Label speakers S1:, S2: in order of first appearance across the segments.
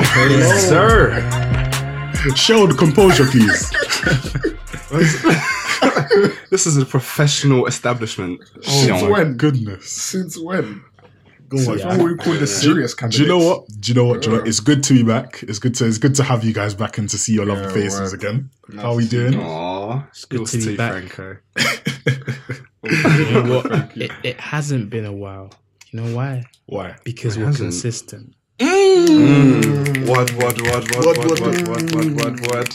S1: hello, hello.
S2: Sir,
S1: Show the composure, please.
S2: this is a professional establishment.
S1: Oh
S3: Since when?
S1: goodness.
S3: Since when?
S1: Go on.
S3: Since when we call this serious
S1: Do
S3: candidates?
S1: you know what? Do you know what? Do you know, it's good to be back. It's good to it's good to have you guys back and to see your lovely
S3: Yeah,
S1: faces
S3: word.
S1: again. How are we doing?
S2: Aw, it's
S4: good
S2: yours
S4: to be back.
S2: Franco.
S4: Oh, you know what? It, it hasn't been a while. You know why?
S1: Why?
S4: Because
S2: It
S4: we're
S2: hasn't.
S4: consistent.
S2: Mm. What, what, what, what,
S1: What,
S2: what,
S1: what,
S2: what, what, what, what, what?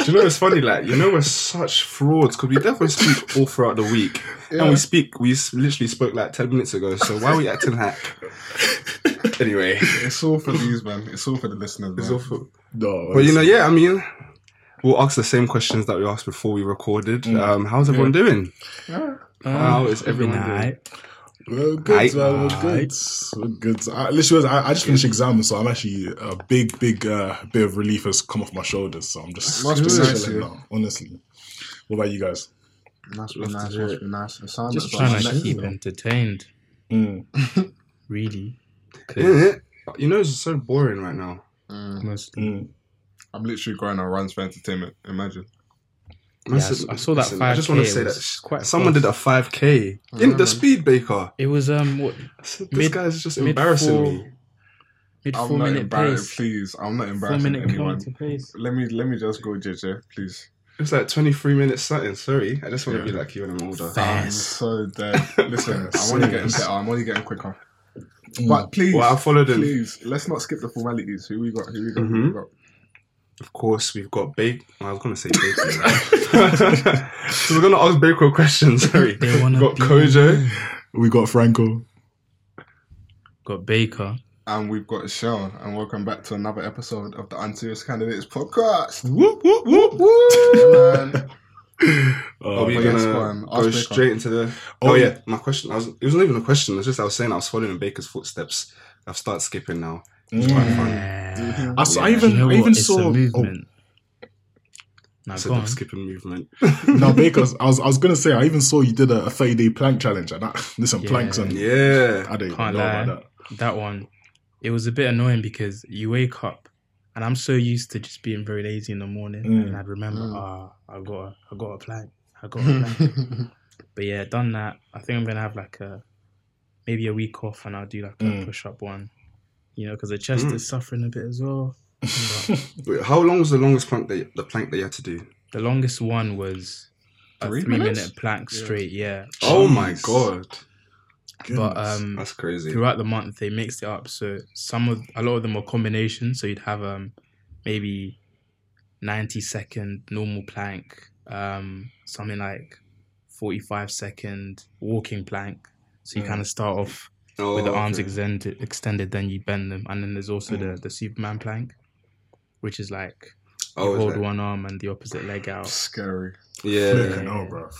S2: Do you know it's funny? Like, you know, we're such frauds because we definitely speak all throughout the week.
S3: Yeah.
S2: And we speak, we literally spoke like 10 minutes ago. So why are we acting hack? Anyway,
S3: It's all for these, man. It's all for the listeners,
S2: it's
S3: man.
S2: all for-
S1: No.
S2: but you know, yeah, I mean, we'll ask the same questions that we asked before we recorded. Um, how's everyone doing? How is everyone
S4: Been
S2: doing?
S4: Alright.
S1: We're good,
S2: Aight.
S1: man. We're good. We're good. I, literally, I, I just finished exams, so I'm actually a big, big uh, bit of relief has come off my shoulders. So I'm just,
S3: Must be
S1: just
S3: nice,
S1: chilling now. Honestly, what about you guys?
S3: Must be nice.
S2: hear
S3: Must nice. It sounds
S4: Just trying to
S3: next
S4: keep
S3: level.
S4: entertained,
S1: Mm,
S4: really. 'Cause
S2: Isn't? You know, it's so boring right now.
S3: Mm.
S4: mostly.
S1: mm.
S3: I'm literally going on runs for entertainment. Imagine.
S4: Yeah, I s- I saw that
S2: Listen, I just want to say
S4: it
S2: that
S4: quite
S2: someone
S4: close.
S2: did a 5k in the
S3: man.
S2: speed baker.
S4: It was um what
S2: said, This
S4: Mid-
S2: guy's just embarrassing
S4: four-
S2: me.
S4: mid
S3: I'm
S4: four
S3: not
S4: minute
S3: embarrassed.
S4: pace,
S3: Please, I'm not
S4: four
S3: embarrassing
S4: minute
S3: anyone.
S4: pace.
S3: Let me let me just go, JJ, please.
S2: It's like 23 minutes something. Sorry, I just want to be like you when I'm older.
S4: Fair.
S3: I'm so dead. Listen, I'm only getting better. I'm only getting quicker.
S1: Mm.
S3: But please,
S2: Well, I followed him.
S3: please, let's not skip the formalities. Who we got? Who we got? Who
S2: Mhm.
S3: we got?
S2: Of course, we've got Bake. I was going to say Bake. so we're going to ask Baker questions. Sorry.
S4: They
S2: We've got
S4: be-
S2: Kojo.
S1: We got Franco.
S4: Got Baker.
S3: And we've got Shell, and welcome back to another episode of the Unserious Candidates podcast.
S1: Whoop whoop whoop.
S3: Yeah, man.
S2: Oh, Are we gonna
S3: go
S2: go
S3: Baker.
S2: straight into the.
S1: Oh,
S2: Oh, yeah. My question. I was, it wasn't even a question. It's just I was saying I was following in Baker's footsteps. I've started skipping now. It's quite fun.
S4: Yeah.
S1: I, saw, I even,
S4: You know
S1: I even
S4: It's
S1: saw.
S4: a
S1: oh,
S4: movement. Now
S2: So
S4: go
S2: the
S4: on.
S2: skipping movement.
S1: no, because I was, I was gonna say I even saw you did a, a 30 day plank challenge, and that, there's some
S4: Yeah.
S1: planks and
S2: yeah.
S1: I don't even
S4: Can't
S1: know
S4: lie.
S1: about
S4: That That one, it was a bit annoying because you wake up, and I'm so used to just being very lazy in the morning,
S1: Mm.
S4: and I'd remember,
S3: Mm.
S4: ah, I got, a, I got a plank, I got a plank. but yeah, done that. I think I'm gonna have like a maybe a week off, and I'll do like a
S1: Mm.
S4: push up one. You know, because the chest
S2: Mm.
S4: is suffering a bit as well.
S2: Wait, how long was the longest plank that the plank that you had to do?
S4: the longest one was a
S3: Three
S4: three,
S3: minutes?
S4: minute plank straight. Yeah,
S2: Oh my
S1: Jeez.
S2: god.
S4: but um,
S2: That's crazy.
S4: throughout the month they mixed it up so some of a lot of them were combinations so you'd have um maybe 90 second normal plank um something like 45 second walking plank so you
S1: Mm.
S4: kind of start off
S2: Oh,
S4: with the arms
S2: okay.
S4: extended extended then you bend them and then there's also
S1: Mm.
S4: the the superman plank which is like
S2: Oh,
S4: you
S2: is
S4: hold
S2: that-
S4: one arm and the opposite leg out
S3: Scary.
S2: Yeah.
S1: Flipping hell, bruv.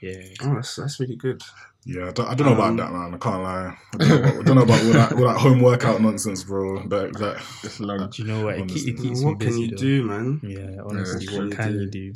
S4: yeah
S2: Oh, that's, that's really good.
S1: Yeah, I don't, I don't know
S2: Um,
S1: about that, man. I can't lie. I don't know about, don't know about all that, all that home workout nonsense, bro. That, that,
S3: It's long.
S4: do you know what it, keep, it keeps me
S2: what can you
S4: though.
S2: do, man?
S4: yeah honestly
S3: true.
S4: what can you do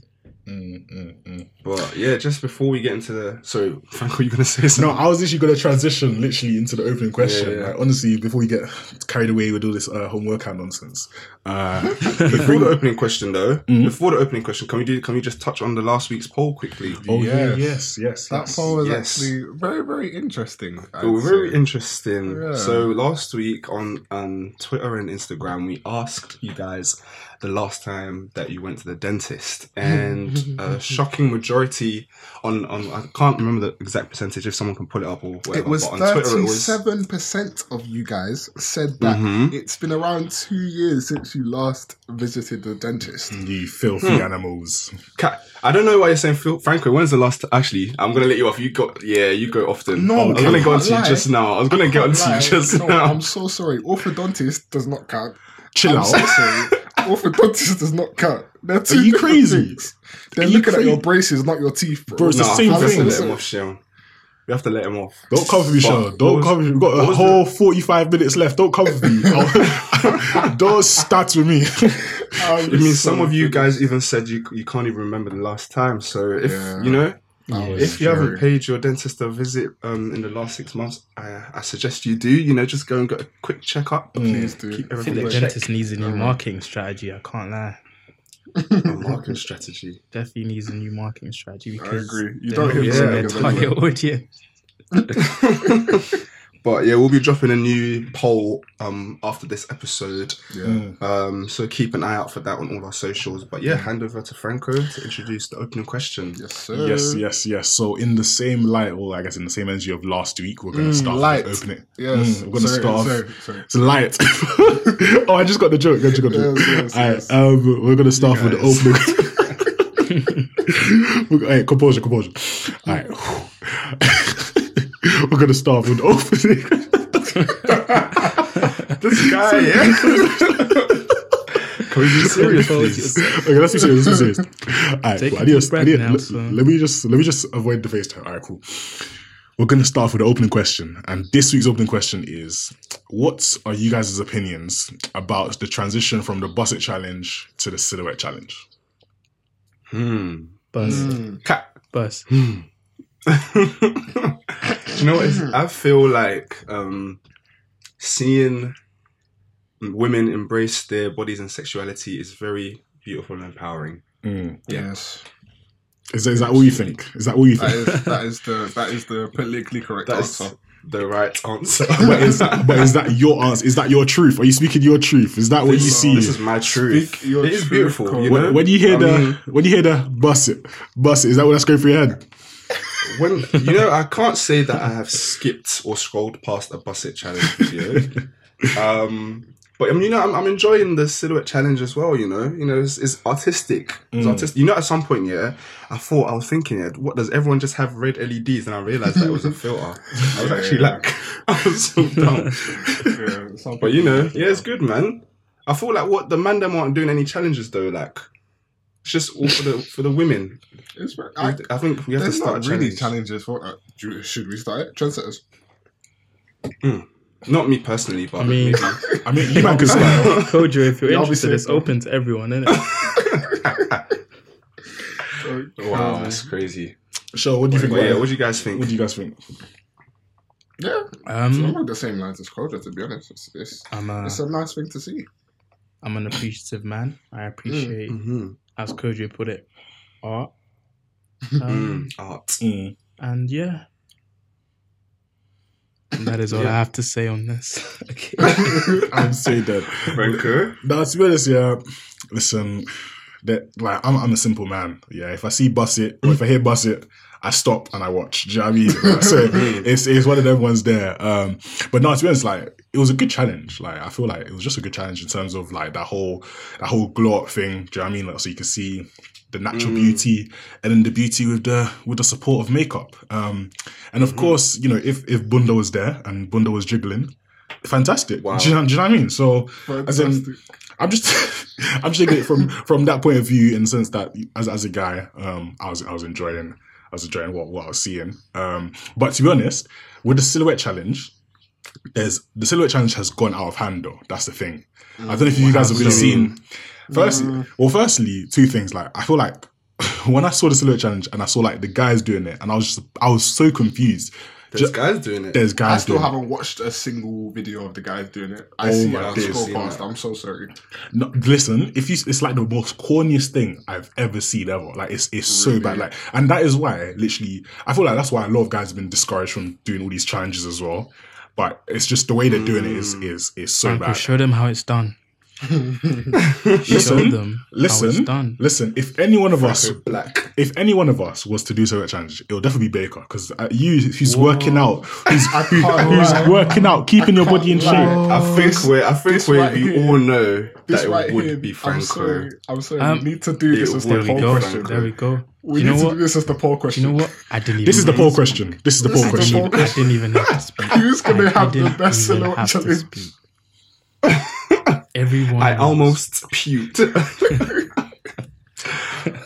S1: mm, mm, mm.
S2: But yeah, just before we get into the sorry, Frank, were you gonna say
S1: No. I was actually going to transition literally into the opening question.
S2: Yeah, yeah.
S1: Like, honestly, before we get carried away with all this uh, home workout nonsense, uh,
S2: before the opening question, though,
S1: Mhm.
S2: before the opening question, can we do? Can we just touch on the last week's poll quickly?
S1: oh yeah,
S3: Yes.
S1: yes, yes,
S3: That
S1: yes.
S3: poll was
S2: yes.
S3: actually very, very interesting.
S2: Oh, very interesting.
S3: Yeah.
S2: So last week on um, Twitter and Instagram, we asked you guys the last time that you went to the dentist, and a shocking majority on on I can't remember the exact percentage. If someone can pull it up or whatever,
S3: It was
S2: but on Twitter it was.
S3: thirty-seven percent of you guys said that
S2: Mhm.
S3: it's been around two years since you last visited the dentist.
S1: You filthy
S2: Hmm.
S1: animals.
S2: Ca- I don't know why you're saying Phil- Franco. When's the last? Actually, I'm gonna let you off. You got yeah, you go often.
S3: No,
S2: I was gonna go on to you just now. I was gonna get on to you just
S3: no,
S2: now.
S3: I'm so sorry. Orthodontist does not count.
S1: Chill
S3: I'm
S1: out.
S3: so sorry. Orthodontist does not count. They're two
S1: you crazy?
S3: things. They're
S1: Are you
S3: looking at your braces, not your teeth, bro.
S1: Bro, it's the
S2: No,
S1: same
S2: we have
S1: thing.
S2: to let him off, Shion. We have to let him off.
S1: Don't come for me,
S2: But
S1: Sean. Don't
S2: was-
S1: come for me. We've got a
S2: was
S1: whole 45 minutes left. Don't come for me. Don't start with me.
S2: I mean, some of you guys even said you you can't even remember the last time. So if
S3: Yeah.
S2: you know,
S3: That
S4: Yeah.
S3: was
S2: If you haven't paid your dentist a visit um, in the last six months, I, I suggest you do. You know, just go and get a quick checkup.
S3: please do.
S2: Keep
S4: I think
S2: everything
S4: the
S2: in check.
S4: dentist needs a new
S3: Uh-huh.
S4: marketing strategy. I can't lie.
S2: A marketing strategy.
S4: Definitely needs a new marketing strategy Because I
S3: agree. You don't
S4: not
S3: hear
S4: reaching
S2: the
S4: their
S3: niggas
S4: target
S3: anyway.
S4: audience.
S2: but yeah, we'll be dropping a new poll um, after this episode.
S3: Yeah.
S1: Mm.
S2: Um, so keep an eye out for that on all our socials. But yeah, hand over to Franco to introduce the opening question.
S3: Yes, sir.
S1: Yes, yes, yes. So in the same light, or I guess in the same energy of last week, we're going to
S3: Mm,
S1: start
S3: light.
S1: with opening.
S3: Yes.
S1: Mm, we're gonna
S3: sorry,
S1: start off-
S3: Sorry, sorry.
S1: It's light. oh, I just got the joke. I just got the joke.
S3: Yes, yes,
S1: Alright,
S3: yes.
S1: um, we're gonna start with the opening. We're- hey, composure, composure. All right, we're gonna start with the opening.
S2: This guy, yeah. Can we be serious, please?
S1: okay, let's be serious. Let's be serious. All right,
S4: Take
S1: cool.
S4: a
S1: Adios,
S4: deep breath now,
S1: Let-
S4: so-
S1: Let me just let me just avoid the FaceTime. All right, cool. We're gonna start with the opening question, and this week's opening question is: What are you guys' opinions about the transition from the Buss It Challenge to the Silhouette Challenge?
S2: Hmm.
S4: Bus,
S3: Mm.
S2: Cat.
S4: bus.
S2: Do you know what? It's, I feel like um, seeing women embrace their bodies and sexuality is very beautiful and empowering.
S1: Mm.
S2: Yeah.
S3: Yes.
S1: Is, that- is that all you think? Is that all you think?
S3: is that is the that is the politically correct
S2: That's
S3: answer.
S2: the right answer.
S1: but is but is that your answer? Is that your truth? Are you speaking your truth? Is that what you see?
S2: This is my truth.
S3: Speak your
S2: It is
S3: truth,
S2: beautiful. You
S1: when,
S2: know?
S1: when you hear
S2: I
S1: the
S2: mean,
S1: when you hear the bust it, bust it, is that what that's going through your head?
S2: When you know, I can't say that I have skipped or scrolled past a Buss It challenge video. um, but I mean, you know, I'm, I'm enjoying the silhouette challenge as well. You know, you know, it's, it's artistic. It's
S1: Mm.
S2: artistic. You know, at some point, yeah, I thought I was thinking, yeah, what does everyone just have red LEDs? And I realized that it was a filter. I was actually like, I was so dumb.
S3: Yeah,
S2: But you know, yeah, it's good, man. I feel like what the man them aren't doing any challenges though. Like, it's just all for the for the women.
S3: It's, very-
S2: I,
S3: I,
S2: I think we have to
S3: there's
S2: start
S3: not
S2: a
S3: really
S2: challenge.
S3: challenges for that. Do- Should we start it? Trendsetters.
S2: Not me personally, but
S4: I mean-
S2: maybe.
S1: I mean, you man can start.
S4: Kojo, if you're
S3: Yeah,
S4: interested,
S3: obviously.
S4: it's open to everyone, isn't it?
S2: wow, that's crazy.
S1: So, What do you think?
S2: But
S1: about
S2: yeah,
S1: it?
S2: what do you guys think?
S1: What do you guys think?
S3: Yeah,
S4: Um,
S3: I'm on the same lines as Kojo. To be honest, it's it's,
S4: I'm a,
S3: it's a nice thing to see.
S4: I'm an appreciative man. I appreciate,
S2: Mm-hmm.
S4: As Kojo put it, art.
S2: Mm,
S4: Um,
S2: art.
S1: Mm.
S4: And yeah, and that is all I have to say on this. okay.
S1: I'm saying that.
S2: Franco?
S1: No, to be honest, yeah. Listen, that like I'm, I'm a simple man. Yeah, if I see bus it or if I hear bus it, I stop and I watch. Do you know what I mean? So it's it's one of them ones there. Um, but no, to be honest, like it was a good challenge. Like I feel like it was just a good challenge in terms of like that whole that whole glow up thing. Do you know what I mean? Like so you can see the natural
S2: Mm.
S1: beauty and then the beauty with the with the support of makeup. Um, and of
S2: Mhm.
S1: course, you know, if if Bunda was there and Bunda was jiggling, fantastic.
S2: Wow.
S1: Do, you know, do you know what I mean? So as in, I'm just I'm just taking it from from that point of view in the sense that as as a guy, um, I was I was enjoying was enjoying what, what I was seeing. Um, but to be honest, with the silhouette challenge, there's the silhouette challenge has gone out of hand though. That's the thing. I don't know if you guys have really seen. First,
S3: Mm.
S1: well, firstly, two things. Like I feel like when I saw the silhouette challenge and I saw like the guys doing it, and I was just I was so confused.
S2: There's
S1: Ju-
S2: guys doing it.
S1: There's guys.
S3: I
S1: guys
S3: still
S1: doing it.
S3: haven't watched a single video of the guys doing it. I
S1: Oh
S3: see
S1: my
S3: it. I scroll past.
S2: That.
S3: I'm so sorry.
S1: No, listen, if you, it's like the most corniest thing I've ever seen ever. Like it's it's so bad. Like, and that is why, literally, I feel like that's why a lot of guys have been discouraged from doing all these challenges as well. But it's just the way they're doing it is
S2: Mm.
S1: is is so
S4: Franco,
S1: bad.
S4: show them how it's done. Show
S1: Listen,
S4: them how
S1: listen,
S4: it's done.
S1: listen. If any one of us,
S2: Franco Black.
S1: if any one of us was to do so at challenge, it will definitely be Baker because uh, you, who's working out, who's,
S3: I
S1: who's working out, keeping your body in
S3: can't
S1: shape.
S2: I think we I think
S3: This
S2: we
S3: right
S2: we all know
S3: This
S2: that
S3: right
S2: it would
S3: here,
S2: be
S3: I'm sorry. I'm sorry.
S4: Um,
S3: we need to do this as the
S4: There we
S3: poll
S4: go.
S3: question.
S4: There we go.
S3: We
S4: you
S3: need
S4: know
S3: to
S4: what?
S3: do this as the poll
S4: Do you
S3: question.
S4: know what? I didn't even.
S1: This is the poll
S4: to
S1: question. This is the poll question.
S4: I didn't even have to speak.
S3: Who's gonna have the best
S4: even
S3: silhouette
S4: to
S3: challenge?
S4: Speak. Everyone.
S2: I
S4: knows.
S2: almost puked.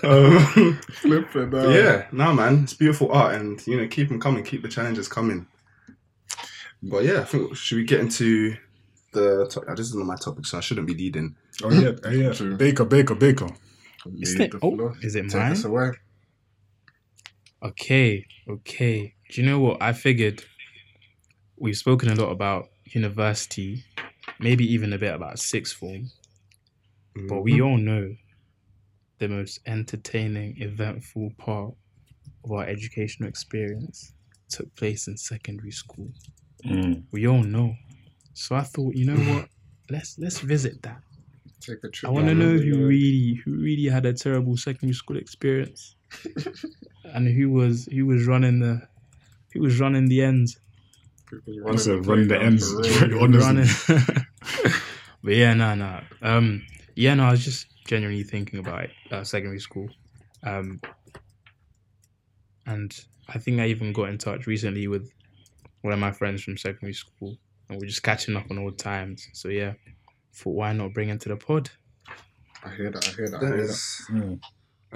S2: um,
S3: Flipping,
S2: yeah, no man, it's beautiful art, and you know, keep them coming, keep the challenges coming. But yeah, I think should we get into the? To- uh, this is not my topic, so I shouldn't be leading.
S1: Oh yeah, oh, yeah.
S3: True.
S1: Baker, Baker, Baker.
S4: Is it- oh, is it
S3: Take us
S4: mine?
S3: away.
S4: Okay, okay. Do you know what? I figured we've spoken a lot about university, maybe even a bit about sixth form, but we all know the most entertaining, eventful part of our educational experience took place in secondary school.
S1: Mm.
S4: We all know. So I thought, you know what? Let's let's visit that.
S3: Take a trip.
S4: I want to know who
S3: lane.
S4: really who really had a terrible secondary school experience, and who was who was running the who was running the ends,
S3: People's
S1: I said
S3: the
S1: running the
S3: playground
S1: ends.
S3: for real.
S1: Honestly.
S4: running. but yeah, no, no. Um, yeah, no. I was just genuinely thinking about it, uh, secondary school, um, and I think I even got in touch recently with one of my friends from secondary school, and we're just catching up on old times. So yeah, thought why not bring it to the pod?
S3: I hear that. I hear that. I
S2: That
S3: hear that.
S2: is
S1: Mm.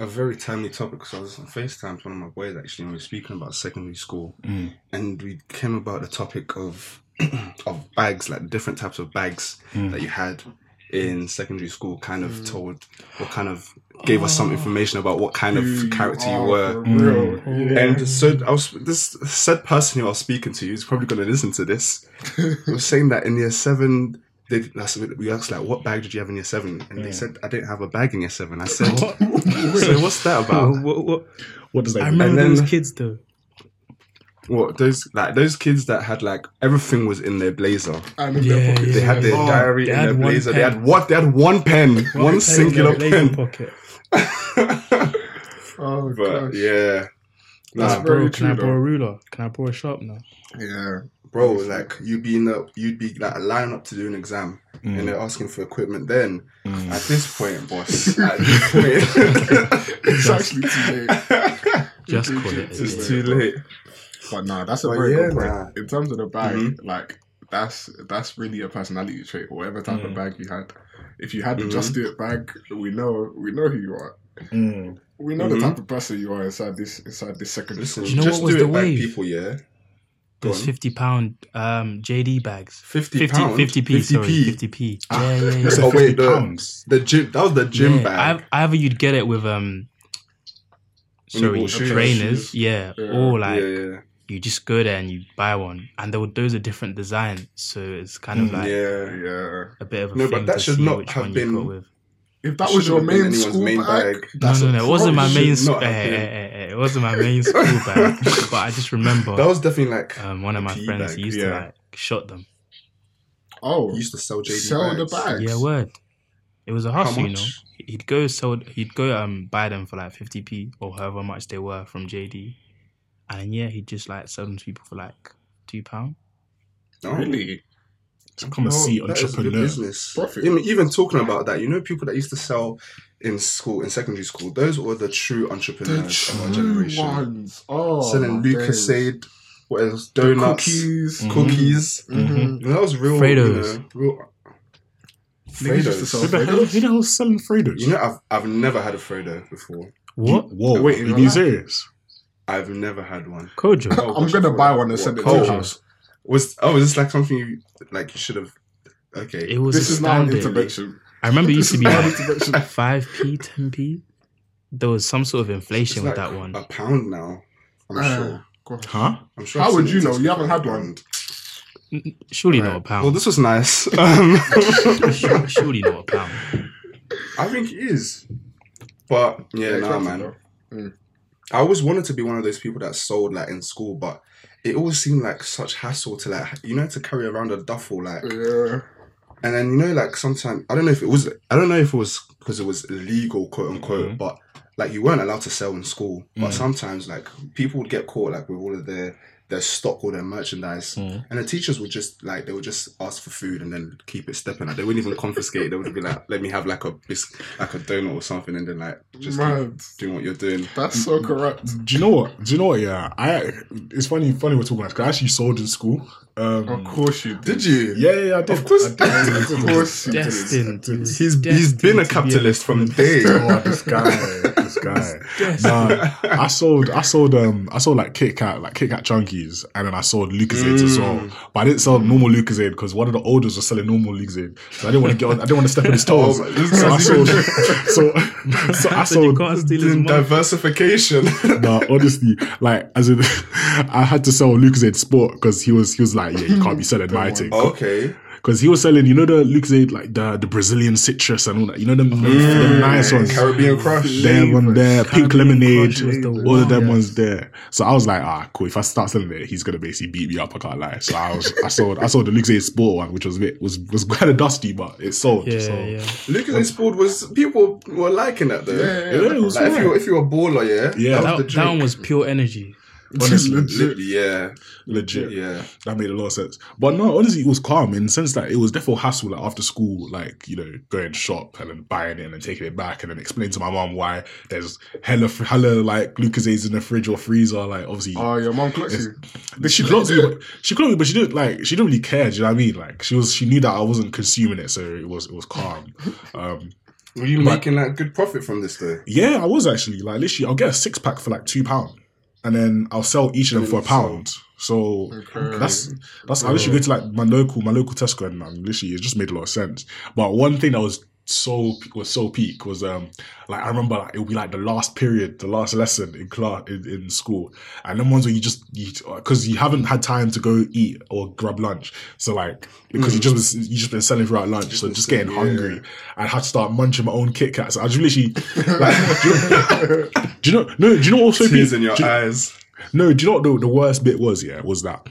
S2: A very timely topic because I was on FaceTime with one of my boys actually, and we were speaking about secondary school,
S1: Mm.
S2: and we came about the topic of of bags, like different types of bags
S1: Mm.
S2: that you had in secondary school. Kind of told what kind of gave us some information about what kind of
S3: Who
S2: character you
S3: are
S2: were.
S1: Mm.
S3: Yeah.
S2: And so I was this said person who I was speaking to, who's probably going to listen to this, was saying that in year seven, they, that's, we asked like, what bag did you have in year seven? And they said I didn't have a bag in year seven. I said,
S4: What?
S2: so what's that about?
S4: what, what,
S1: What does that
S4: I
S1: mean?
S4: remember
S2: And then-
S4: those kids though.
S2: What those like those kids that had like everything was in their blazer.
S3: And in
S4: Yeah,
S3: their
S4: yeah.
S2: They had their
S3: Oh,
S2: diary
S4: they
S2: in
S4: had
S2: their
S4: one
S2: blazer. They had what? They had one pen, one,
S4: pen
S2: singular
S4: their
S2: pen.
S4: pocket.
S3: Oh,
S2: but
S3: gosh.
S2: yeah,
S3: That's
S2: Nah,
S3: very
S4: bro,
S3: true,
S4: can I borrow a
S3: though.
S4: ruler? Can I borrow a sharpener?
S3: Yeah.
S2: Bro, like you'd be in the you'd be like line up to do an exam,
S1: Mm.
S2: and they're asking for equipment. Then
S1: Mm.
S2: at this point, boss, at this point,
S3: It's actually too late.
S4: Just
S3: It's
S4: call it.
S2: it's too late.
S3: But nah, that's a
S2: But
S3: very
S2: yeah,
S3: good point.
S2: nah.
S3: In terms of the bag,
S2: Mhm.
S3: like that's that's really a personality trait. Whatever type of
S1: Mm.
S3: bag you had, if you had the
S2: Mhm.
S3: just do it bag, we know we know who you are.
S1: Mm.
S3: We know the type of person you are inside this inside this secondary
S2: Listen,
S3: school.
S4: Do you know
S2: just
S4: what was
S2: do
S4: the
S2: it, like,
S4: wave?
S2: people, yeah. Go
S4: Those fifty pound um, JD bags.
S2: 50
S4: 50
S2: pound?
S4: 50p,
S2: 50p.
S4: 50p.
S1: Ah,
S4: Yeah, yeah, yeah.
S1: That's a
S2: Oh,
S1: 50
S2: wait, the-
S1: pounds.
S2: The gym. That was the gym
S4: yeah.
S2: bag.
S4: I've- Either you'd get it with um, sorry,
S2: shoes.
S4: trainers,
S3: Shoes.
S4: yeah,
S3: Yeah.
S4: or like
S2: yeah, yeah,
S4: you just go there and you buy one, and there, those are different designs, so it's kind of
S1: Mm,
S4: like
S2: yeah.
S3: Yeah.
S4: a bit of a
S2: No,
S4: thing
S2: but that
S4: to
S2: should
S4: see
S2: not have been-
S4: with.
S3: If that was your
S2: shouldn't have been
S3: main school
S2: main
S3: bag,
S2: bag.
S4: No, no, no, it wasn't my main.
S2: should
S4: Sc- eh, eh, eh, eh, it wasn't my main school bag, but I just remember
S2: That was definitely like
S4: um, one of my
S2: PE
S4: friends
S2: bag,
S4: used
S1: yeah.
S4: to like shot them.
S3: Oh,
S2: he used to sell JD
S3: sell the
S2: bags.
S3: bags.
S4: Yeah, word. It was a
S2: How
S4: hustle, you know. He'd go sell. He'd go um buy them for like fifty p or however much they were from JD, and yeah, he'd just like sell them to people for like two pound.
S2: Oh.
S3: Really?
S1: So come and see
S2: that is good
S1: entrepreneur.
S2: business.
S3: Profit.
S2: Even, even talking about that, you know, people that used to sell in school, in secondary school, those were the true
S3: The
S2: entrepreneurs of our
S3: true
S2: generation.
S3: ones. Oh,
S2: Selling
S3: my days.
S2: Lucozade, what else?
S3: The
S2: Donuts,
S3: cookies.
S1: Mhm.
S2: cookies.
S3: Mhm.
S2: And that was real.
S4: Freddos.
S2: You know, real.
S3: Niggas used to sell
S1: Who the hell, who the hell's selling Freddos?
S2: You know, I've I've never had a Freddo before.
S4: What?
S1: Whoa,
S3: Wait,
S1: are
S3: you're
S1: you being
S3: lying?
S1: serious?
S2: I've never had one.
S4: Kojo.
S2: Oh,
S3: I'm gonna
S2: I
S3: buy one and
S2: What,
S3: send it to
S2: Coles?
S3: you.
S2: Was oh, is this like something you like? You should have. Okay.
S4: It was
S3: This
S4: a
S3: is now an
S4: standard.
S3: intervention.
S4: I remember it used to be
S3: This is now an
S4: like five p, ten p. There was some sort of
S2: It's
S4: inflation with
S2: like
S4: that one.
S2: A pound now. I'm
S3: Ah,
S2: sure.
S3: gosh.
S1: Huh?
S2: I'm sure.
S3: How
S2: I've
S3: would you know?
S2: since
S3: You haven't had one.
S2: pound.
S4: Surely
S2: Right.
S4: not a pound.
S2: Well, this was nice. Um,
S4: Sur- Surely not a pound.
S2: I think it is. But yeah, nah,
S3: expensive,
S2: man.
S3: though.
S2: I always wanted to be one of those people that sold like in school, but it always seemed like such hassle to like you know to carry around a duffel like,
S3: Yeah.
S2: and then you know like sometimes I don't know if it was I don't know if it was because it was illegal quote unquote,
S1: Mhm.
S2: but like you weren't allowed to sell in school. But
S1: Mm.
S2: sometimes like people would get caught like with all of their their stock or their merchandise,
S1: Mm.
S2: and the teachers would just like they would just ask for food and then keep it stepping. Like they wouldn't even confiscate. They would be like, "Let me have like a bis- like a donut or something," and then like just keep
S3: Man,
S2: doing what you're doing.
S3: that's so corrupt.
S1: Do you know what? Do you know what? Yeah, I. It's funny. Funny we're talking about. 'cause I actually sold in school. Um,
S3: Of course you
S2: Did you?
S1: Yeah, yeah, I did.
S3: Of course,
S1: I did.
S3: of course you did.
S4: Destined. he was
S2: He's he's
S4: destined
S2: been a
S4: to be
S2: capitalist from day.
S1: Oh, this guy, this guy. Nah, I sold, I sold, um, I sold like Kit Kat, like Kit Kat chunkies, and then I sold Lucozades as well. But I didn't sell normal Lucozade because one of the olders was selling normal Lucozade, so I didn't want to get on. I didn't want to step on his toes.
S2: Oh,
S1: so I
S2: guy's
S1: sold, so, so I
S4: you
S1: sold.
S4: can't steal his money.
S2: diversification.
S1: No, honestly, like as in, I had to sell Lucozade Sport because he was he was like, yeah, you can't be selling my thing.
S2: okay.
S1: Because he was selling, you know, the Lucozade like the the Brazilian citrus and all that. You know them, them, them nice ones.
S2: Caribbean Crush.
S1: There one there, pink lemonade,
S4: Crush the
S1: all of them
S4: one.
S1: ones there. So I was like, ah, cool. If I start selling it, he's gonna basically beat me up. I can't lie. So I was, I sold, I sold the Lucozade Sport one, which was a bit was was kind of dusty, but it sold.
S4: Yeah,
S1: so.
S4: yeah.
S2: Lucozade Sport was people were liking that though.
S3: Yeah,
S1: Yeah, it was
S2: Like if
S1: alright.
S2: you if you're a baller, yeah,
S1: Yeah.
S2: that was
S4: That,
S2: the
S4: that one was pure energy.
S1: Honestly,
S2: Literally, yeah,
S1: legit.
S2: yeah.
S1: That made a lot of sense. But no, honestly, it was calm in the sense that it was definitely hassle like after school, like, you know, going shop and then buying it and then taking it back and then explaining to my mom why there's hella, hella like Lucozades in the fridge or freezer. Like, obviously,
S3: Oh, your mom clocks you.
S1: but she clocked me, she clocked me, but she didn't like, she didn't really care. Do you know what I mean? Like, she was, she knew that I wasn't consuming it, so it was, it was calm. Um,
S2: Were you making that good profit from this though?
S1: yeah, I was actually like, literally, I'll get a six pack for like two pound and then I'll sell each of them for a pound. So
S3: Okay.
S1: that's that's I literally go to like my local my local Tesco and um, literally it just made a lot of sense. But one thing that was so was so peak was um like I remember like it would be like the last period, the last lesson in class in, in school, and then ones where you just you because you haven't had time to go eat or grab lunch, so like because you just was- you just been selling throughout lunch, so just getting
S2: Yeah.
S1: hungry, I had to start munching my own Kit Kats. I was literally like, do you, do you know no do you know also
S2: Tears in your
S1: Do
S2: eyes.
S1: no, do you know what the, the worst bit was? Yeah, was that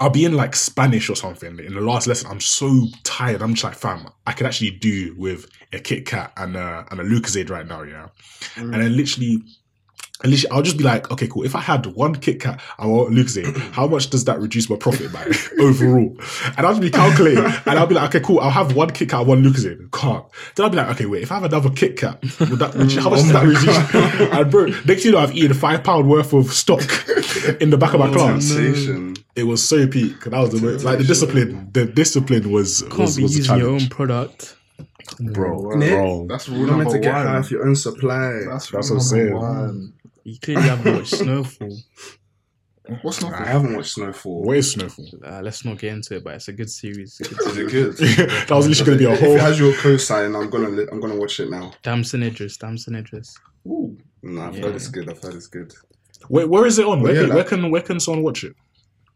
S1: I'll be in like Spanish or something in the last lesson. I'm so tired. I'm just like, fam, I could actually do with a Kit Kat and a, and a Lucozade right now. Yeah, and mm. then literally. And literally, I'll just be like, okay, cool. If I had one Kit Kat and one Lucozade, how much does that reduce my profit by overall? And I'll just be calculating, and I'll be like, okay, cool. I'll have one Kit Kat, and one Lucozade. Can't. Then I'll be like, okay, wait. If I have another Kit Kat, would that reduce, how much does that reduce? And bro, next thing you know, I've eaten five pound worth of stock in the back of my class.
S2: Sensation.
S1: It was so peak. That was the most, like the discipline. The discipline was
S4: Can't
S1: was,
S4: be
S1: was a
S4: using your own
S1: challenge,
S4: product.
S1: Bro.
S2: Nick?
S1: Bro,
S3: That's
S2: You're
S3: rule
S2: not meant to get
S3: one.
S2: high off your own supply.
S3: That's,
S1: That's
S3: rule
S1: what I'm saying.
S3: number one.
S4: You clearly haven't watched Snowfall.
S3: What's not
S2: I haven't watched Snowfall.
S1: where is Snowfall?
S4: Uh, let's not get into it, but it's a good series. It's a
S2: Is it good?
S1: that was literally going to be a
S2: If
S1: whole.
S2: it has your co-sign, I'm gonna li- I'm gonna watch it now.
S4: Damson Idris, Damson Idris.
S2: Ooh. No, I've
S4: Yeah.
S2: heard it's good. I've heard it's good.
S1: Where, where is it on? Where,
S2: yeah,
S1: can,
S2: like-
S1: where can where can someone watch it?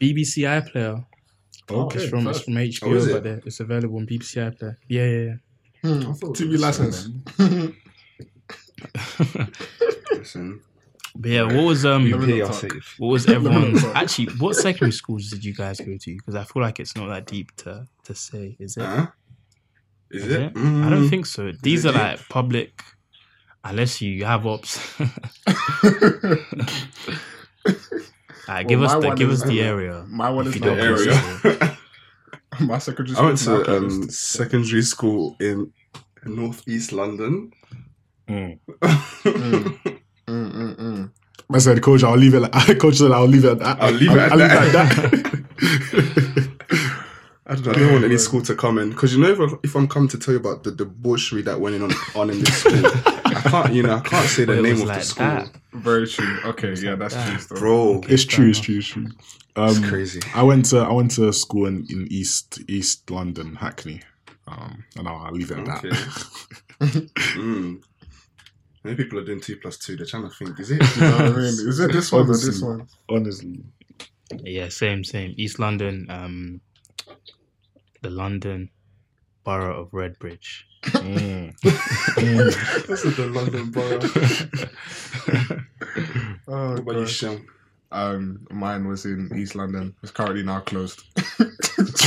S4: BBC iPlayer.
S1: Okay,
S4: it's from it's from HBO,
S2: Oh, is it?
S4: but there- it's available on BBC iPlayer. Yeah, yeah, yeah.
S3: Hmm, TV license.
S2: Listen,
S4: But yeah, what was um,
S3: Let me
S2: pay
S3: not
S2: are
S3: talk.
S2: safe.
S4: what was
S3: Let
S4: everyone's actually? What secondary schools did you guys go to? Because I feel like it's not that deep to to say. Is it?
S2: Huh? Is
S4: Is
S2: it?
S4: it? I don't
S2: Mm.
S4: think so. These are
S2: deep?
S4: like public, unless you have ops. Alright, give
S3: Well,
S4: us the give
S3: is-
S4: us the area.
S3: My one is
S4: you
S3: not
S4: don't
S2: area.
S4: Know.
S3: My secondary
S2: I
S3: school.
S2: went to um, secondary school in northeast London.
S1: Mm.
S3: Mm, mm, mm.
S1: I said, Coach, I'll leave it. Like, Kojo said, I'll leave it. At that.
S2: I'll leave it at
S1: I'll
S2: that.
S1: Leave it at that.
S2: I don't, know, I don't want any school to come in because you know if, I, if I'm come to tell you about the debauchery that went on on in this school, I can't you know I can't say the name
S4: was
S2: of the school,
S4: that.
S3: Very true. Okay, yeah, that's
S4: that.
S3: true. Still.
S2: bro.
S1: it's true. It's true. It's true. Um,
S2: It's crazy.
S1: I went to I went to school in, in East East London, Hackney. Um, and I'll, I'll leave it at
S2: Okay.
S1: that.
S2: Mm. Many people are doing two plus two. They're trying to think, is it?
S3: You know what I mean? Is it this one or this one?
S1: Honestly,
S4: Yeah, same, same. East London, um, the London borough of Redbridge.
S1: Mm.
S2: This is the London borough.
S3: Oh,
S2: What about you,
S3: gosh.
S2: Shem?
S3: Um, mine was in East London. It's currently now closed.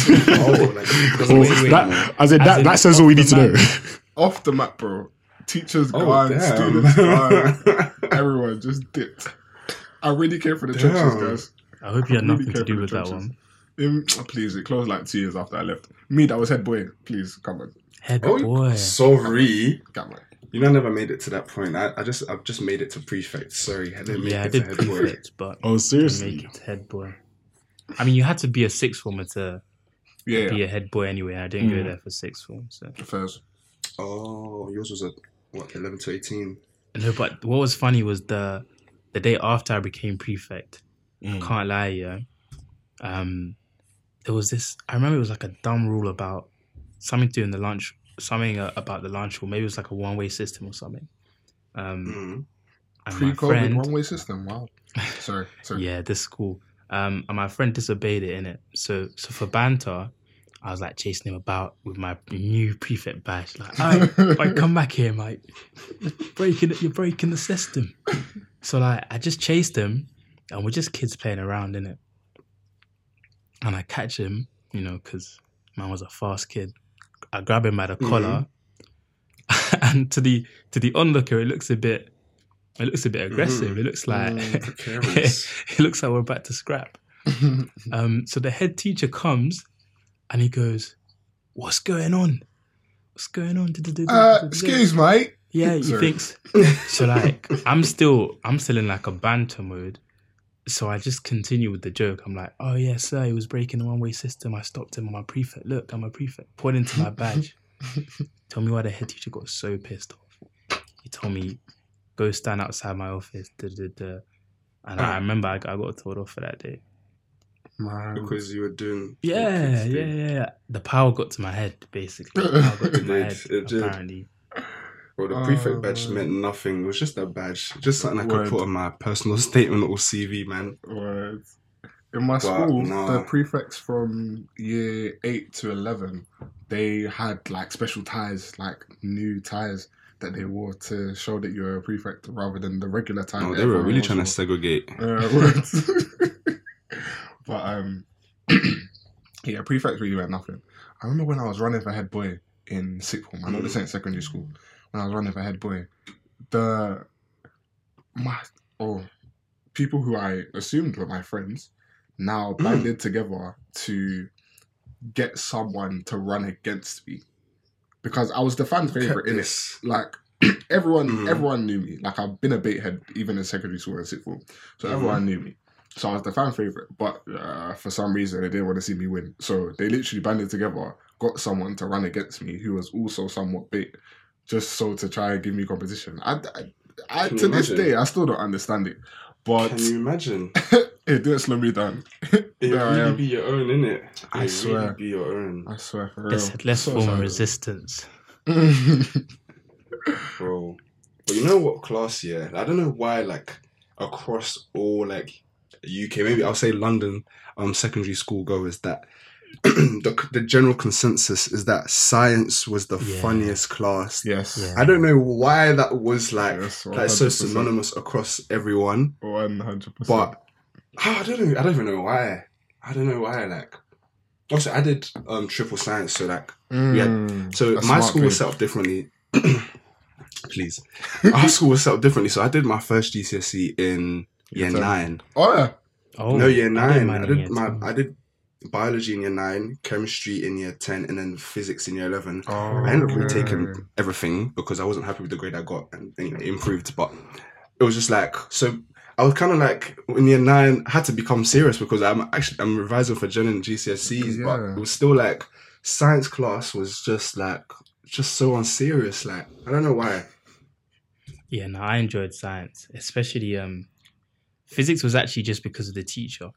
S2: Oh, like, doesn't
S1: Oh,
S2: make sense.
S1: that, as in,
S4: As
S1: that,
S4: in
S1: that says all we need to know.
S3: Off the map, bro. Teachers
S2: Oh,
S3: gone,
S2: damn.
S3: students gone, everyone just dipped. I really came for the
S2: Damn.
S3: trenches, guys.
S4: I hope you had
S3: Really
S4: nothing to
S3: care
S4: do
S3: for
S4: with
S3: the
S4: that one.
S3: Um, please, it closed like two years after I left. Me, that was head boy. Please, come on,
S4: Head
S2: Oh,
S4: boy.
S2: sorry.
S3: come on.
S2: You know, I never made it to that point. I, I just, I've just made it to prefect. Sorry, I didn't make
S4: Yeah, I
S2: it
S4: did
S2: to head boy.
S4: prefect, but
S1: Oh, seriously?
S4: make it head boy. I mean, you had to be a sixth former to
S3: Yeah,
S4: be
S3: yeah.
S4: a head boy anyway. I didn't go
S1: Mm.
S4: there for sixth form, so
S3: First.
S2: Oh, yours was a what, eleven to eighteen.
S4: no. But what was funny was the the day after I became prefect.
S1: Mm.
S4: Can't lie, yeah. Um, there was this. I remember it was like a dumb rule about something to do in the lunch, something uh, about the lunch rule. Maybe it was like a one way system or something. Um,
S2: Mm.
S4: and my
S3: Pre-COVID one-way system. Wow. Sorry. Sorry.
S4: yeah, this school. Um, and my friend disobeyed it in it. So, so for banter, I was like chasing him about with my new prefect badge. Like, "Aye, like come back here, mate. You're breaking it. You're breaking the system. So like, I just chased him, and we're just kids playing around in it. And I catch him, you know, because man was a fast kid. I grab him by the collar, and to the to the onlooker, it looks a bit. It looks a bit aggressive.
S2: Mhm.
S4: It looks like
S2: Mm, precarious.
S4: it looks like we're about to scrap. Um, so the head teacher comes and he goes, "What's going on? What's going on?"
S3: uh, excuse, mate.
S4: Yeah, he
S3: Sorry.
S4: thinks. So like, I'm still, I'm still in like a banter mode. So I just continue with the joke. I'm like, "Oh yeah, sir, he was breaking the one-way system. I stopped him. I'm a prefect. Look, I'm a prefect." Pointing to my badge. Tell me why the head teacher got so pissed off. He told me, "Go stand outside my office." Da, da, da. And I remember I, I got told off for that day.
S3: Man.
S2: because you were doing.
S4: Yeah, yeah, yeah, yeah. The power got to my head, basically. The power got to my head,
S2: it did. Well, the prefect
S3: Oh,
S2: badge meant nothing. It was just a badge, just something I could
S3: Word.
S2: put on my personal statement or CV, man.
S3: Words. In my
S2: But,
S3: school,
S2: nah.
S3: the prefects from year eight to eleven, they had like special ties, like new ties that they wore to show that you're a prefect rather than the regular tie.
S2: No, they were really trying to segregate.
S3: Uh, but um, yeah, prefects really meant nothing. I remember when I was running for head boy in sixth form. I know this ain't secondary school. When I was running for head boy, the my oh people who I assumed were my friends now banded together to get someone to run against me because I was the fan favorite in it
S2: This.
S3: like everyone
S2: Mm.
S3: everyone knew me. Like I've been a bait head even in secondary school and sixth form. So
S2: Mhm.
S3: everyone knew me. So I was the fan favorite. But uh, for some reason they didn't want to see me win. So they literally banded together, got someone to run against me who was also somewhat bait, just so to try and give me competition. I, I, I to
S2: you
S3: this
S2: imagine?
S3: day I still don't understand it. But
S2: Can you imagine?
S3: it didn't slow me down.
S2: It really be your own, innit?
S3: I
S2: It
S3: swear.
S2: Really be your own,
S3: I swear for real.
S4: Let's, let's
S3: So
S4: form a
S3: sad.
S4: resistance.
S2: bro. But you know what class? Yeah, I don't know why. Like across all like UK, maybe I'll say London, um, secondary school goers that. the, the general consensus is that science was the
S4: Yeah.
S2: funniest class.
S3: yes.
S4: Yeah.
S2: I don't know why that was like
S3: Yes,
S2: like so synonymous across everyone,
S3: One hundred percent.
S2: but I don't know. I don't even know why. I don't know why. Like, also I did um triple science, so like
S3: Mm,
S2: so my
S3: smart
S2: school was set up differently. Please, our school was set up differently. So I did my first GCSE in year
S3: Year
S2: nine.
S3: Oh yeah.
S4: Oh,
S2: no, year
S4: I did
S2: nine. I did
S4: year
S2: my
S4: 10.
S2: I did biology in year nine, chemistry in year ten, and then physics in year eleven.
S3: Oh,
S2: I ended up
S3: okay.
S2: retaking everything because I wasn't happy with the grade I got, and you know, it improved. But it was just like so. I was kind of like in year nine, I had to become serious because I'm actually I'm revising for Gen and GCSEs, but it was still like science class was just like just so unserious. Like I don't know why.
S4: Yeah, no, I enjoyed science, especially um, physics was actually just because of the teacher.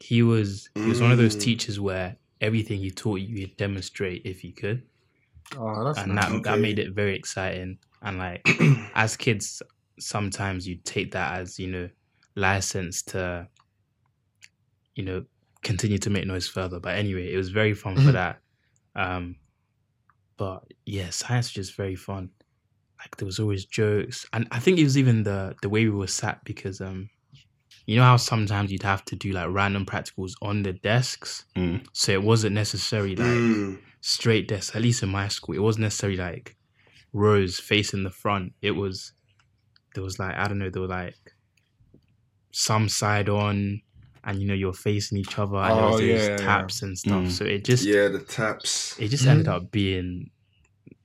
S4: He was he was one of those
S2: Mm.
S4: teachers where everything he taught you, he'd demonstrate if he could,
S3: Oh, that's
S4: and
S3: nice.
S4: that that made it very exciting. And like as kids, sometimes you take that as you know license to, you know, continue to make noise further. But anyway, it was very fun for
S3: Mhm.
S4: that. Um, but yeah, science was just very fun. Like there was always jokes, and I think it was even the the way we were sat because um, you know how sometimes you'd have to do like random practicals on the desks,
S1: Mm.
S4: so it wasn't necessarily like
S2: Mm.
S4: straight desks. At least in my school, it wasn't necessarily like rows facing the front. It was there was like I don't know, there were like some side on, and you know you're facing each other, and there
S3: Oh,
S4: was those
S3: yeah, yeah, yeah.
S4: taps and stuff.
S1: Mm.
S4: So it just
S2: Yeah, the taps.
S4: it just ended up being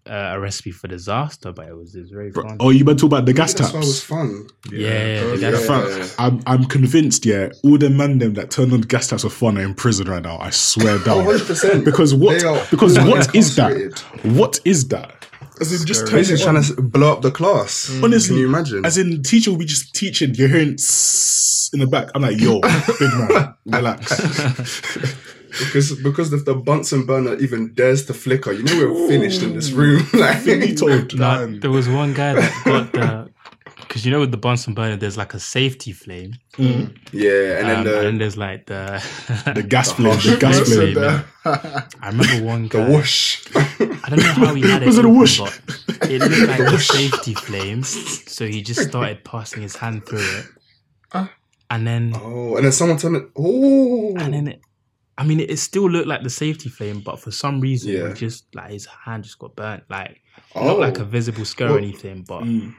S4: uh, a recipe for disaster, but it was, it was very fun.
S1: Oh, you better talk about the gas
S2: That's why it was fun.
S4: yeah, yeah, the
S3: Yeah,
S4: gas-
S1: Fam,
S2: Yeah.
S1: I'm, I'm convinced, yeah, all the man them that turned on the gas taps for fun are in prison right now. I swear down.
S2: 100%.
S1: Because what?
S2: Are
S1: Because what is that? What is that? As in, just turn
S2: Basically trying
S1: on.
S2: to blow up the class.
S1: Honestly,
S2: Can you imagine?
S1: As in, teacher will be just teaching. You're hearing in the back. I'm like, yo, big man, relax.
S2: because because if the Bunsen burner even dares to flicker, you know we're finished in this room. like,
S1: Be told.
S4: Nah, there was one guy that got the because you know with the Bunsen burner, there's like a safety flame,
S1: Mm.
S2: yeah, and then
S4: um,
S2: the
S4: and then there's like the
S1: The gas flame. The
S2: harsh
S1: gas
S2: person
S1: flame.
S4: there. I remember one guy.
S2: the
S4: guy.
S2: whoosh.
S4: I don't know how he had it.
S1: Was it a
S4: open,
S1: whoosh?
S4: but It looked like a safety flame, so he just started passing his hand through it,
S3: Ah.
S4: and then
S2: oh, and then someone turned it. Oh,
S4: and then it, I mean, it still looked like the safety flame, but for some reason,
S2: Yeah.
S4: he just like his hand just got burnt, like
S2: oh.
S4: not like a visible scar or anything, but
S1: Mm.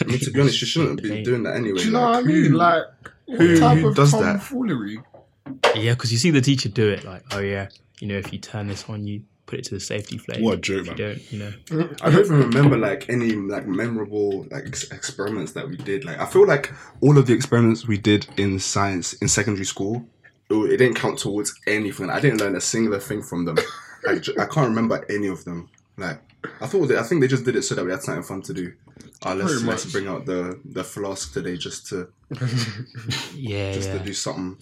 S2: I mean, to be honest, you shouldn't be doing that anyway.
S3: Do you know what I mean?
S2: who-
S3: Like, what
S2: who-
S3: type
S2: who
S3: of
S2: does that?
S3: tomfoolery?
S4: yeah, because you see the teacher do it, like, oh yeah, you know, if you turn this on, you put it to the safety flame.
S1: What a joke,
S4: If you
S1: man.
S4: don't, you know,
S2: I don't even remember like any like memorable like ex- experiments that we did. Like I feel like all of the experiments we did in science in secondary school, it, it didn't count towards anything. I didn't learn a singular thing from them. Like j- I can't remember any of them. Like I thought, they, I think they just did it so that we had something fun to do. Uh, let's let's bring out the the flask today just to
S4: yeah,
S2: just
S4: yeah.
S2: to do something.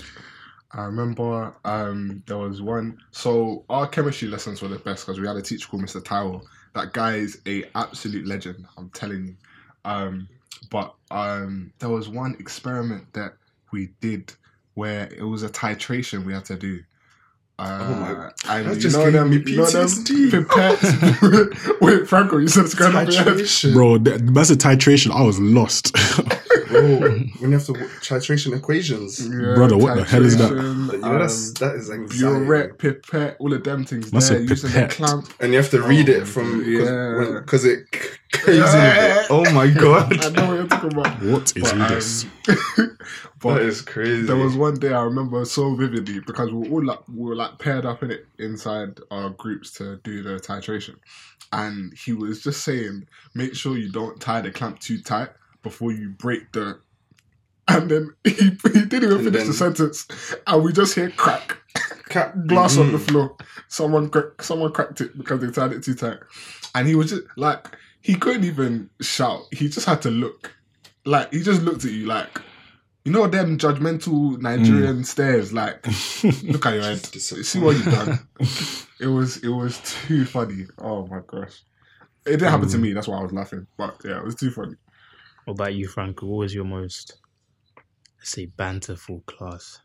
S3: I remember um, there was one. So our chemistry lessons were the best because we had a teacher called Mr. Towel. That guy is a absolute legend. I'm telling you. Um, but um, there was one experiment that we did where it was a titration we had to do. Uh,
S2: Oh my-
S3: and
S2: that
S3: you
S2: just
S3: know
S2: gave
S3: them,
S2: me
S3: you know them
S2: PTSD.
S3: pipettes. Wait, Franco, you said it's going up your.
S2: Titration,
S1: Bro, that, that's a titration. I was lost.
S2: bro. when you have to w- titration equations,
S3: Yeah,
S1: Brother, what the hell is that?
S3: titration,
S2: you know that's
S3: um,
S2: that is anxiety.
S3: burette, pipette, all of them things
S1: That's
S3: there,
S1: a
S3: using the
S1: pipette.
S3: clamp.
S2: and you have to read it from
S3: yeah.
S2: because it c- caves in a bit. Oh my god,
S3: I know what you're talking about.
S1: what is
S3: But,
S1: all
S3: um,
S1: this?
S3: but
S2: that is crazy.
S3: there was one day I remember so vividly because we were all like we were like paired up in it inside our groups to do the titration, and he was just saying, make sure you don't tie the clamp too tight before you break the. And then he, he didn't even
S2: And
S3: finish
S2: then-
S3: the sentence, and we just hear crack,
S2: Cap-
S3: glass on the
S2: Mm.
S3: floor. Someone crack, someone cracked it because they tied it too tight, and he was just like he couldn't even shout. He just had to look, like he just looked at you like. You know them judgmental Nigerian stares, like look at your head, see what you've done. It was it was too funny. Oh my gosh, it didn't happen to me. That's why I was laughing. But yeah, it was too funny.
S4: What about you, Franco? What was your most, let's say, banterful class?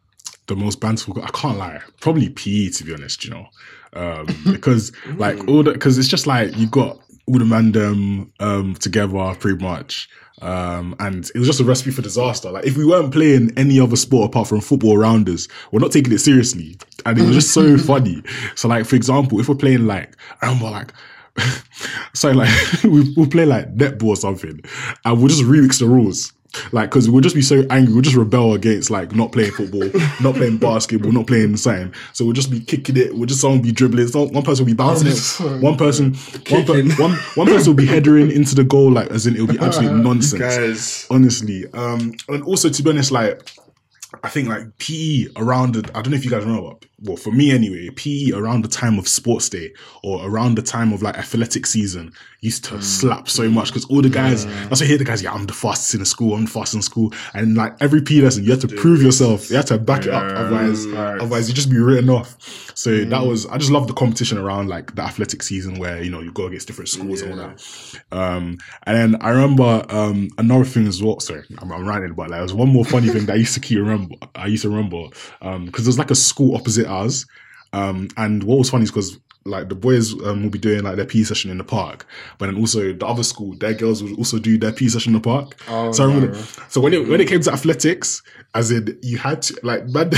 S1: the most banterful. I can't lie. Probably PE to be honest. You know, um, because like all the because it's just like you got all the man them um, together pretty much. Um, and it was just a recipe for disaster. Like if we weren't playing any other sport apart from football rounders, we're not taking it seriously, and it was just so funny. So like for example, if we're playing like I remember like. so like we, we'll play like netball or something and we'll just remix the rules like because we'll just be so angry we'll just rebel against like not playing football not playing basketball not playing something so we'll just be kicking it we'll just someone be dribbling some, one person will be bouncing it one person one, per, one, one person will be headering into the goal like as in it'll be absolute nonsense honestly. Um, and also to be honest, like I think like PE around the I don't know if you guys remember. Well, for me anyway, PE around the time of sports day or around the time of like athletic season used to slap so much because all the guys. That's why I hear the guys. Yeah, I'm the fastest in the school. I'm the fastest in school. And like every PE lesson, you have to prove yourself. You have to back it up. Otherwise,
S3: Right.
S1: otherwise you just be written off. So that was I just love the competition around like the athletic season where you know you go against different schools and all that. Um, and then I remember um, another thing as well. Sorry, I'm, I'm writing, but like, there was one more funny thing that I used to keep remember. I used to remember because there's like a school opposite ours, um, and what was funny is because like the boys um, will be doing like their PE session in the park, but then also the other school, their girls would also do their PE session in the park.
S3: Oh,
S1: so
S3: no.
S1: so when it when it came to athletics, as in you had to like man,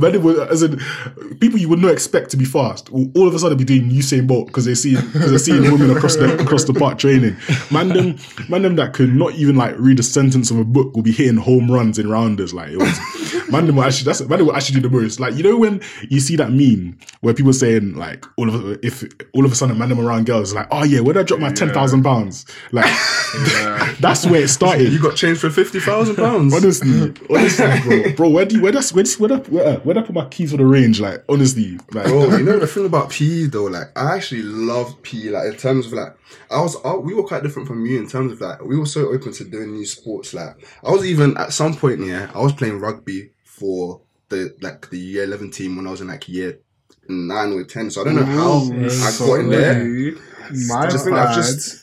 S1: man was, as in people you would not expect to be fast, will all of a sudden be doing Usain Bolt because they see because they're seeing women across the across the park training. Man them, man them that could not even like read a sentence of a book will be hitting home runs in rounders. Like it was man, them will actually that's man, will actually do the most. Like you know when you see that meme where people saying like all of a- if all of a sudden man them around girls like oh yeah where did I drop my ten thousand pounds like
S3: Yeah.
S1: that's where it started.
S2: You got changed for fifty thousand pounds.
S1: Honestly, honestly, bro, bro, where do you, where does where does where do, where, uh, where do I put my keys for the range? Like honestly, like
S2: Bro, you know the thing about PE though, like I actually love PE. Like in terms of like, I was, I, we were quite different from you in terms of like, we were so open to doing new sports. Like, I was even at some point, yeah, I was playing rugby for the like the year eleven team when I was in like year nine or ten. So I don't know how I got in there.
S3: My
S2: I just think I've just.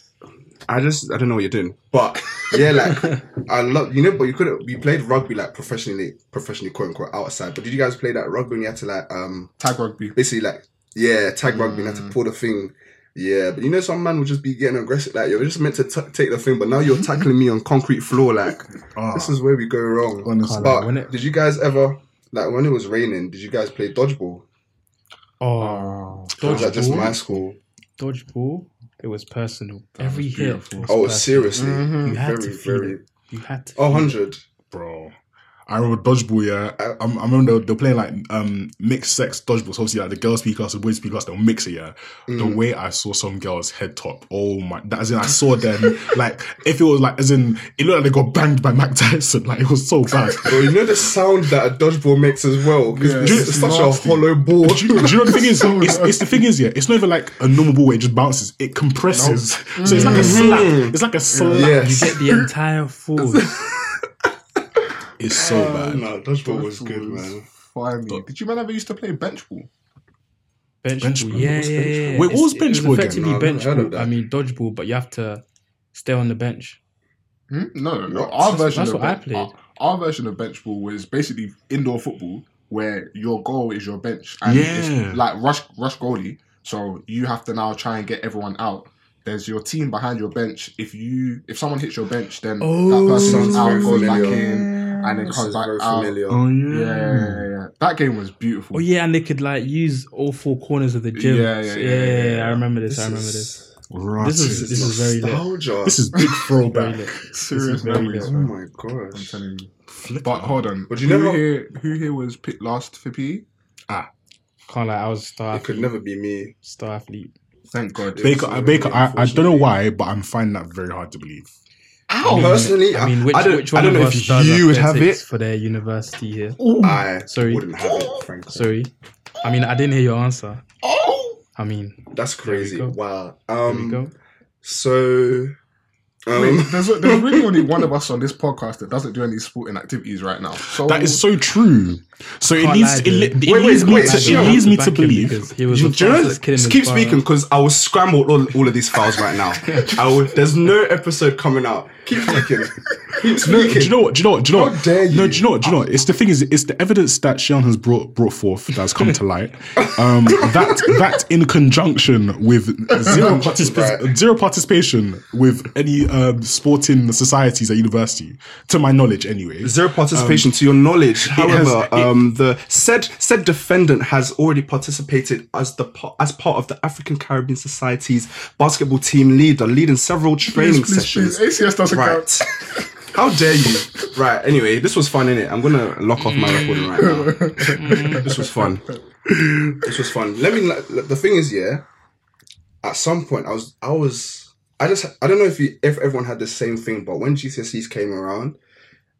S2: I just I don't know what you're doing, but yeah, like I love you know, but you couldn't. We played rugby like professionally, professionally quote unquote outside. But did you guys play that rugby? And you had to like um
S3: tag rugby.
S2: basically like yeah tag rugby and had to
S3: Mm.
S2: pull the thing. Yeah, but you know some man would just be getting aggressive. Like you're just meant to t- take the thing, but now you're tackling me on concrete floor. Like
S1: ah,
S2: this is where we go wrong.
S1: honestly.
S4: Can't
S2: But
S4: when it-
S2: did you guys ever like when it was raining? Did you guys play dodgeball?
S4: Oh,
S3: dodgeball.
S2: Or was that just my school?
S4: dodgeball. It was personal.
S3: That
S4: Every
S3: was
S4: hit.
S3: beautiful.
S4: was
S2: Oh,
S4: personal.
S2: seriously,
S3: Mhm.
S4: You had
S2: very
S4: to feel
S2: very.
S4: it. You had to.
S2: Oh,
S4: feel it.
S2: 100.
S1: bro. I remember dodgeball. Yeah, I, I'm- I remember they were, they playing like um mixed sex dodgeball. So obviously, like the girls speak us, the boys speak us. They'll mix it. Yeah, the
S2: Mm.
S1: way I saw some girls head top. Oh my! That, as in, I saw them like if it was like as in it looked like they got banged by Mike Tyson. Like it was so bad.
S2: Bro, you know the sound that a dodgeball makes as well? Because
S3: Yeah,
S2: it's,
S3: it's
S2: such
S3: nasty.
S2: a hollow ball.
S1: do, you, do you know the thing is? It's, it's the thing is, yeah. It's not even like a normal ball where it just bounces. It compresses. So it's like a slap. It's like a slap.
S2: Yes.
S4: You get the entire force.
S1: It's so bad.
S2: no, dodgeball was good, man.
S3: Funny. Did you man ever used to play bench ball?
S4: Bench,
S1: Bench
S4: ball.
S1: ball.
S4: Yeah, yeah, yeah.
S1: ball? Wait, what was bench
S4: it
S1: ball again?
S4: Effectively
S2: No, I've
S4: bench
S2: never
S4: ball. I mean dodgeball, but you have to stay on the bench.
S3: Hmm? No, no.
S2: What?
S3: Our version
S4: That's
S3: of
S4: what I played.
S3: Our, our version of bench ball was basically indoor football, where your goal is your bench, and
S1: Yeah.
S3: it's like rush rush goalie. So you have to now try and get everyone out. There's your team behind your bench. If you if someone hits your bench, then
S4: Oh,
S3: that person's out,
S2: very
S3: goes back
S2: familiar.
S3: in, and
S2: it
S3: comes back
S2: very
S3: out.
S2: familiar.
S1: Oh
S3: Yeah, yeah, yeah, yeah. That game was beautiful.
S4: Oh yeah, and they could like use all four corners of the gym.
S3: Yeah, yeah, yeah, yeah, yeah.
S4: I remember this.
S2: This
S4: I remember
S2: is-
S4: this.
S1: Right.
S4: This is- this is very lit.
S1: this is big throwback.
S3: Serious memories.
S2: Oh
S3: my
S2: my
S3: I'm telling you.
S1: Flip
S3: But hold on.
S2: But you
S3: who
S2: never-
S3: here? Who here was picked last for PE?
S4: Ah, can't like I was star
S2: It could never be me.
S4: Star athlete.
S3: Thank God.
S1: Baker, Baker, I, I don't know why, but I'm finding that very hard to believe.
S2: Ow! Personally,
S4: I mean, which,
S2: I don't,
S4: which
S2: I
S4: one
S2: don't
S4: of
S2: know
S4: us
S2: if
S4: does
S2: you would have it.
S4: for their university here?
S2: I
S4: Sorry.
S2: wouldn't have it, frankly.
S4: Sorry. I mean, I didn't hear your answer.
S3: Oh,
S4: I mean,
S2: That's crazy.
S4: go.
S2: Wow.
S4: there we
S2: Um,
S4: go.
S2: so, um,
S3: Wait, there's, there's really only one of us on this podcast that doesn't do any sporting activities right now. So
S1: That is so true. So it
S4: Can't
S1: leads,
S4: lie,
S1: it, it
S2: Wait,
S1: leads
S2: wait,
S1: me to, it leads me to believe.
S4: he was
S2: Do you know,
S4: fastest kid in his
S2: keep speaking because I will scramble all, all of these files right now. I will, there's no episode coming out. Keep speaking. Keep
S1: No, do you know what? Do you know what? Do you know
S2: How
S1: what?
S2: dare you?
S1: No, do you know what? Do you know what? It's the thing is, it's the evidence that Shion has brought brought forth that's come to light. Um, that that in conjunction with zero participa-
S2: Right.
S1: zero participation with any um, sporting societies at university, to my knowledge, anyway.
S2: Zero participation to your knowledge.
S1: has-
S2: However,
S1: it-
S2: um, the said said defendant has already participated as the as part of the African Caribbean Society's basketball team leader, leading several training
S3: please,
S2: sessions.
S3: please, ACS doesn't
S2: Right.
S3: count.
S2: How dare you? Right. Anyway, this was fun, innit? I'm gonna lock off my recording right now. this was fun. This was fun. Let me. The thing is, yeah. At some point, I was, I was, I just, I don't know if you, if everyone had the same thing, but when GCSEs came around,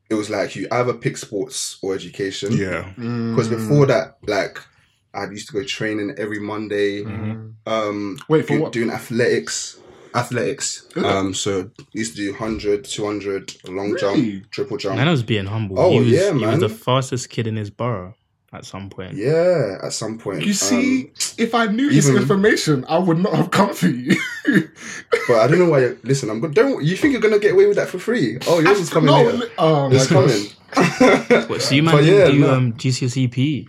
S2: it was like you either pick sports or education.
S1: yeah,
S2: Because before that, like, I used to go training every Monday.
S3: Mm.
S2: Um,
S3: Wait, for
S2: do-
S3: what?
S2: doing athletics. Athletics. Um, so used to do 100, 200, long
S3: Really?
S2: jump, triple jump.
S4: Man, I was being humble.
S2: Oh,
S4: he was,
S2: yeah,
S4: He was the fastest kid in his borough at some point.
S2: Yeah, at some point.
S3: You see,
S2: Um,
S3: if I knew this information, I would not have come for you.
S2: but I don't know why. You're, listen, I'm good. Don't you think you're gonna get away with that for free? Oh, yours is coming
S3: no,
S2: later.
S3: li- oh
S2: It's
S3: gosh.
S2: coming.
S4: What, so you man
S2: But
S4: didn't
S2: yeah,
S4: do
S2: no.
S4: um, GCSE PE?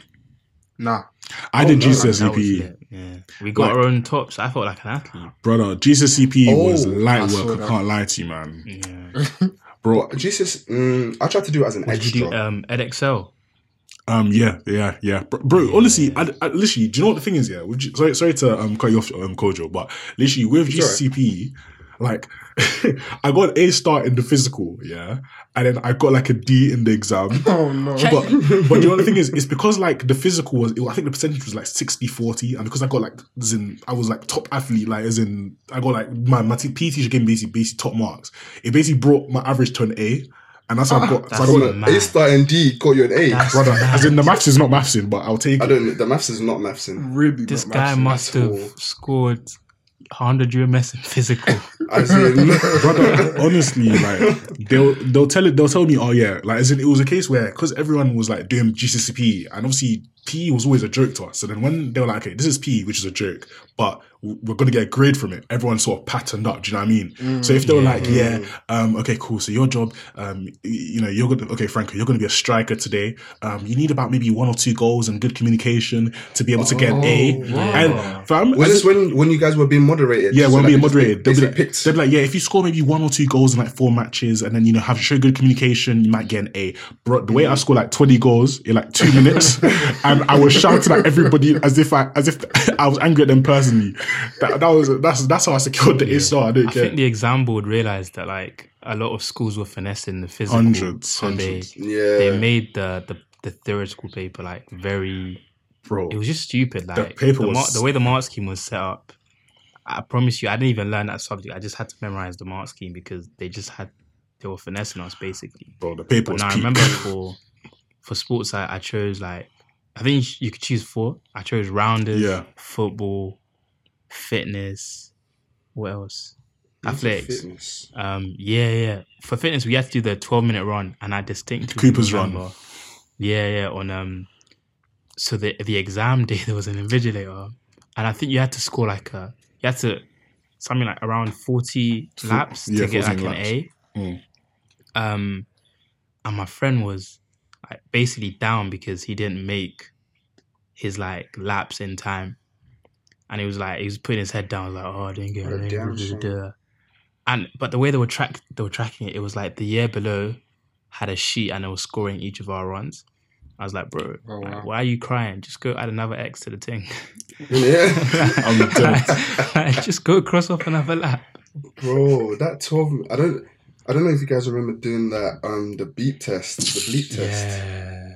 S3: Nah.
S1: I did
S2: no,
S1: GCSE
S4: That
S1: PE,
S4: lit, Yeah. We got
S1: Like-
S4: our own tops. I felt like an athlete.
S1: brother. GCSE PE was
S2: Oh,
S1: light
S3: I
S1: work. I can't lie to you, man,
S4: Yeah.
S1: bro.
S2: Jesus, mm, I tried to do it as an
S4: What did you
S2: extra.
S4: do? Um, Edexcel.
S1: Um, yeah, yeah, yeah, bro. bro honestly, I, I literally, do you know what the thing is? Yeah, with sorry, sorry to um cut you off, um, Kojo, but literally with
S2: It's
S1: GCP, Like, I got an A star in the physical, yeah, and then I got like a D in the exam.
S3: Oh no.
S1: But, but you know the thing is, it's because like the physical was, I think the percentage was like 60 40, and because I got like, as in, I was like top athlete, like as in, I got like my my P teacher gave me basically, basically top marks. It basically brought my average to an A, and that's how I ah, got. so I
S4: That's
S1: got
S4: mad.
S2: A star and D got you an A.
S4: That's
S1: brother,
S4: mad.
S1: as in the maths is not mathsing, but I'll take
S2: I
S1: it.
S2: don't. The maths is not mathsing.
S3: really
S4: This
S3: not
S4: guy
S3: matching
S4: must have scored 100 UMS in physical.
S2: I in,
S1: brother honestly like they'll they'll tell it they'll tell me oh yeah like as in it was a case where because everyone was like doing GCSE and obviously PE was always a joke to us so then when they were like okay this is PE which is a joke but we're gonna get a grade from it everyone sort of patterned up do you know what I mean so if they were like yeah um okay cool so your job um you know you're gonna okay Franco you're gonna be a striker today um you need about maybe one or two goals and good communication to be able to get an A
S3: Oh, wow.
S1: and fam
S2: was this when when you guys were being moderated?
S1: yeah,
S2: So,
S1: when
S2: like,
S1: being
S2: they just
S1: moderated, they'll
S2: they
S1: be, like,
S2: picked.
S1: they'll be like, yeah, if you score maybe one or two goals in like four matches, and then you know have show good communication, you might get an A. Bro, the way I scored like twenty goals in like two minutes, and I was shouting at everybody as if I as if I was angry at them personally. That, that was that's that's how I secured the A star. I don't
S4: I
S1: care.
S4: think the exam board realized that like a lot of schools were finessing the physical.
S1: Hundreds,
S4: so
S1: hundreds.
S4: they
S2: Yeah.
S4: they made the, the the theoretical paper like very.
S1: Bro,
S4: It was just stupid. Like
S1: paper
S4: the,
S1: was-
S4: mar- the way the mark scheme was set up. I promise you, I didn't even learn that subject. I just had to memorize the mark scheme because they just had they were finessing us basically.
S1: bro, the paper
S4: But
S1: was
S4: no, I remember for for sports, I, I chose like I think you could choose four. I chose rounders,
S1: Yeah.
S4: football, fitness. What else? Athletics. Um, yeah, yeah. For fitness, we had to do the twelve minute run, and I distinctly
S1: Cooper's run.
S4: Yeah, yeah. On um, so the the exam day there was an invigilator, and I think you had to score like a you had to something like around forty
S1: Fo-
S4: laps
S1: yeah,
S4: to get
S1: 14
S4: like an. A.
S1: Mm.
S4: Um, and my friend was basically down because he didn't make his like laps in time, and he was like he was putting his head down like oh I didn't get an A,
S2: damn,
S4: blah, blah,
S2: son.
S4: blah. and but the way they were track they were tracking it, it was like the year below had a sheet and it was scoring each of our runs. I was like, bro,
S3: Oh,
S4: like, why are you crying? Just go add another X to the thing.
S2: Yeah.
S1: I'm dead.
S4: Like, just go cross off another lap.
S2: Bro, that twelve. I don't. I don't know if you guys remember doing that. Um, the beep test, the bleep test.
S4: Yeah.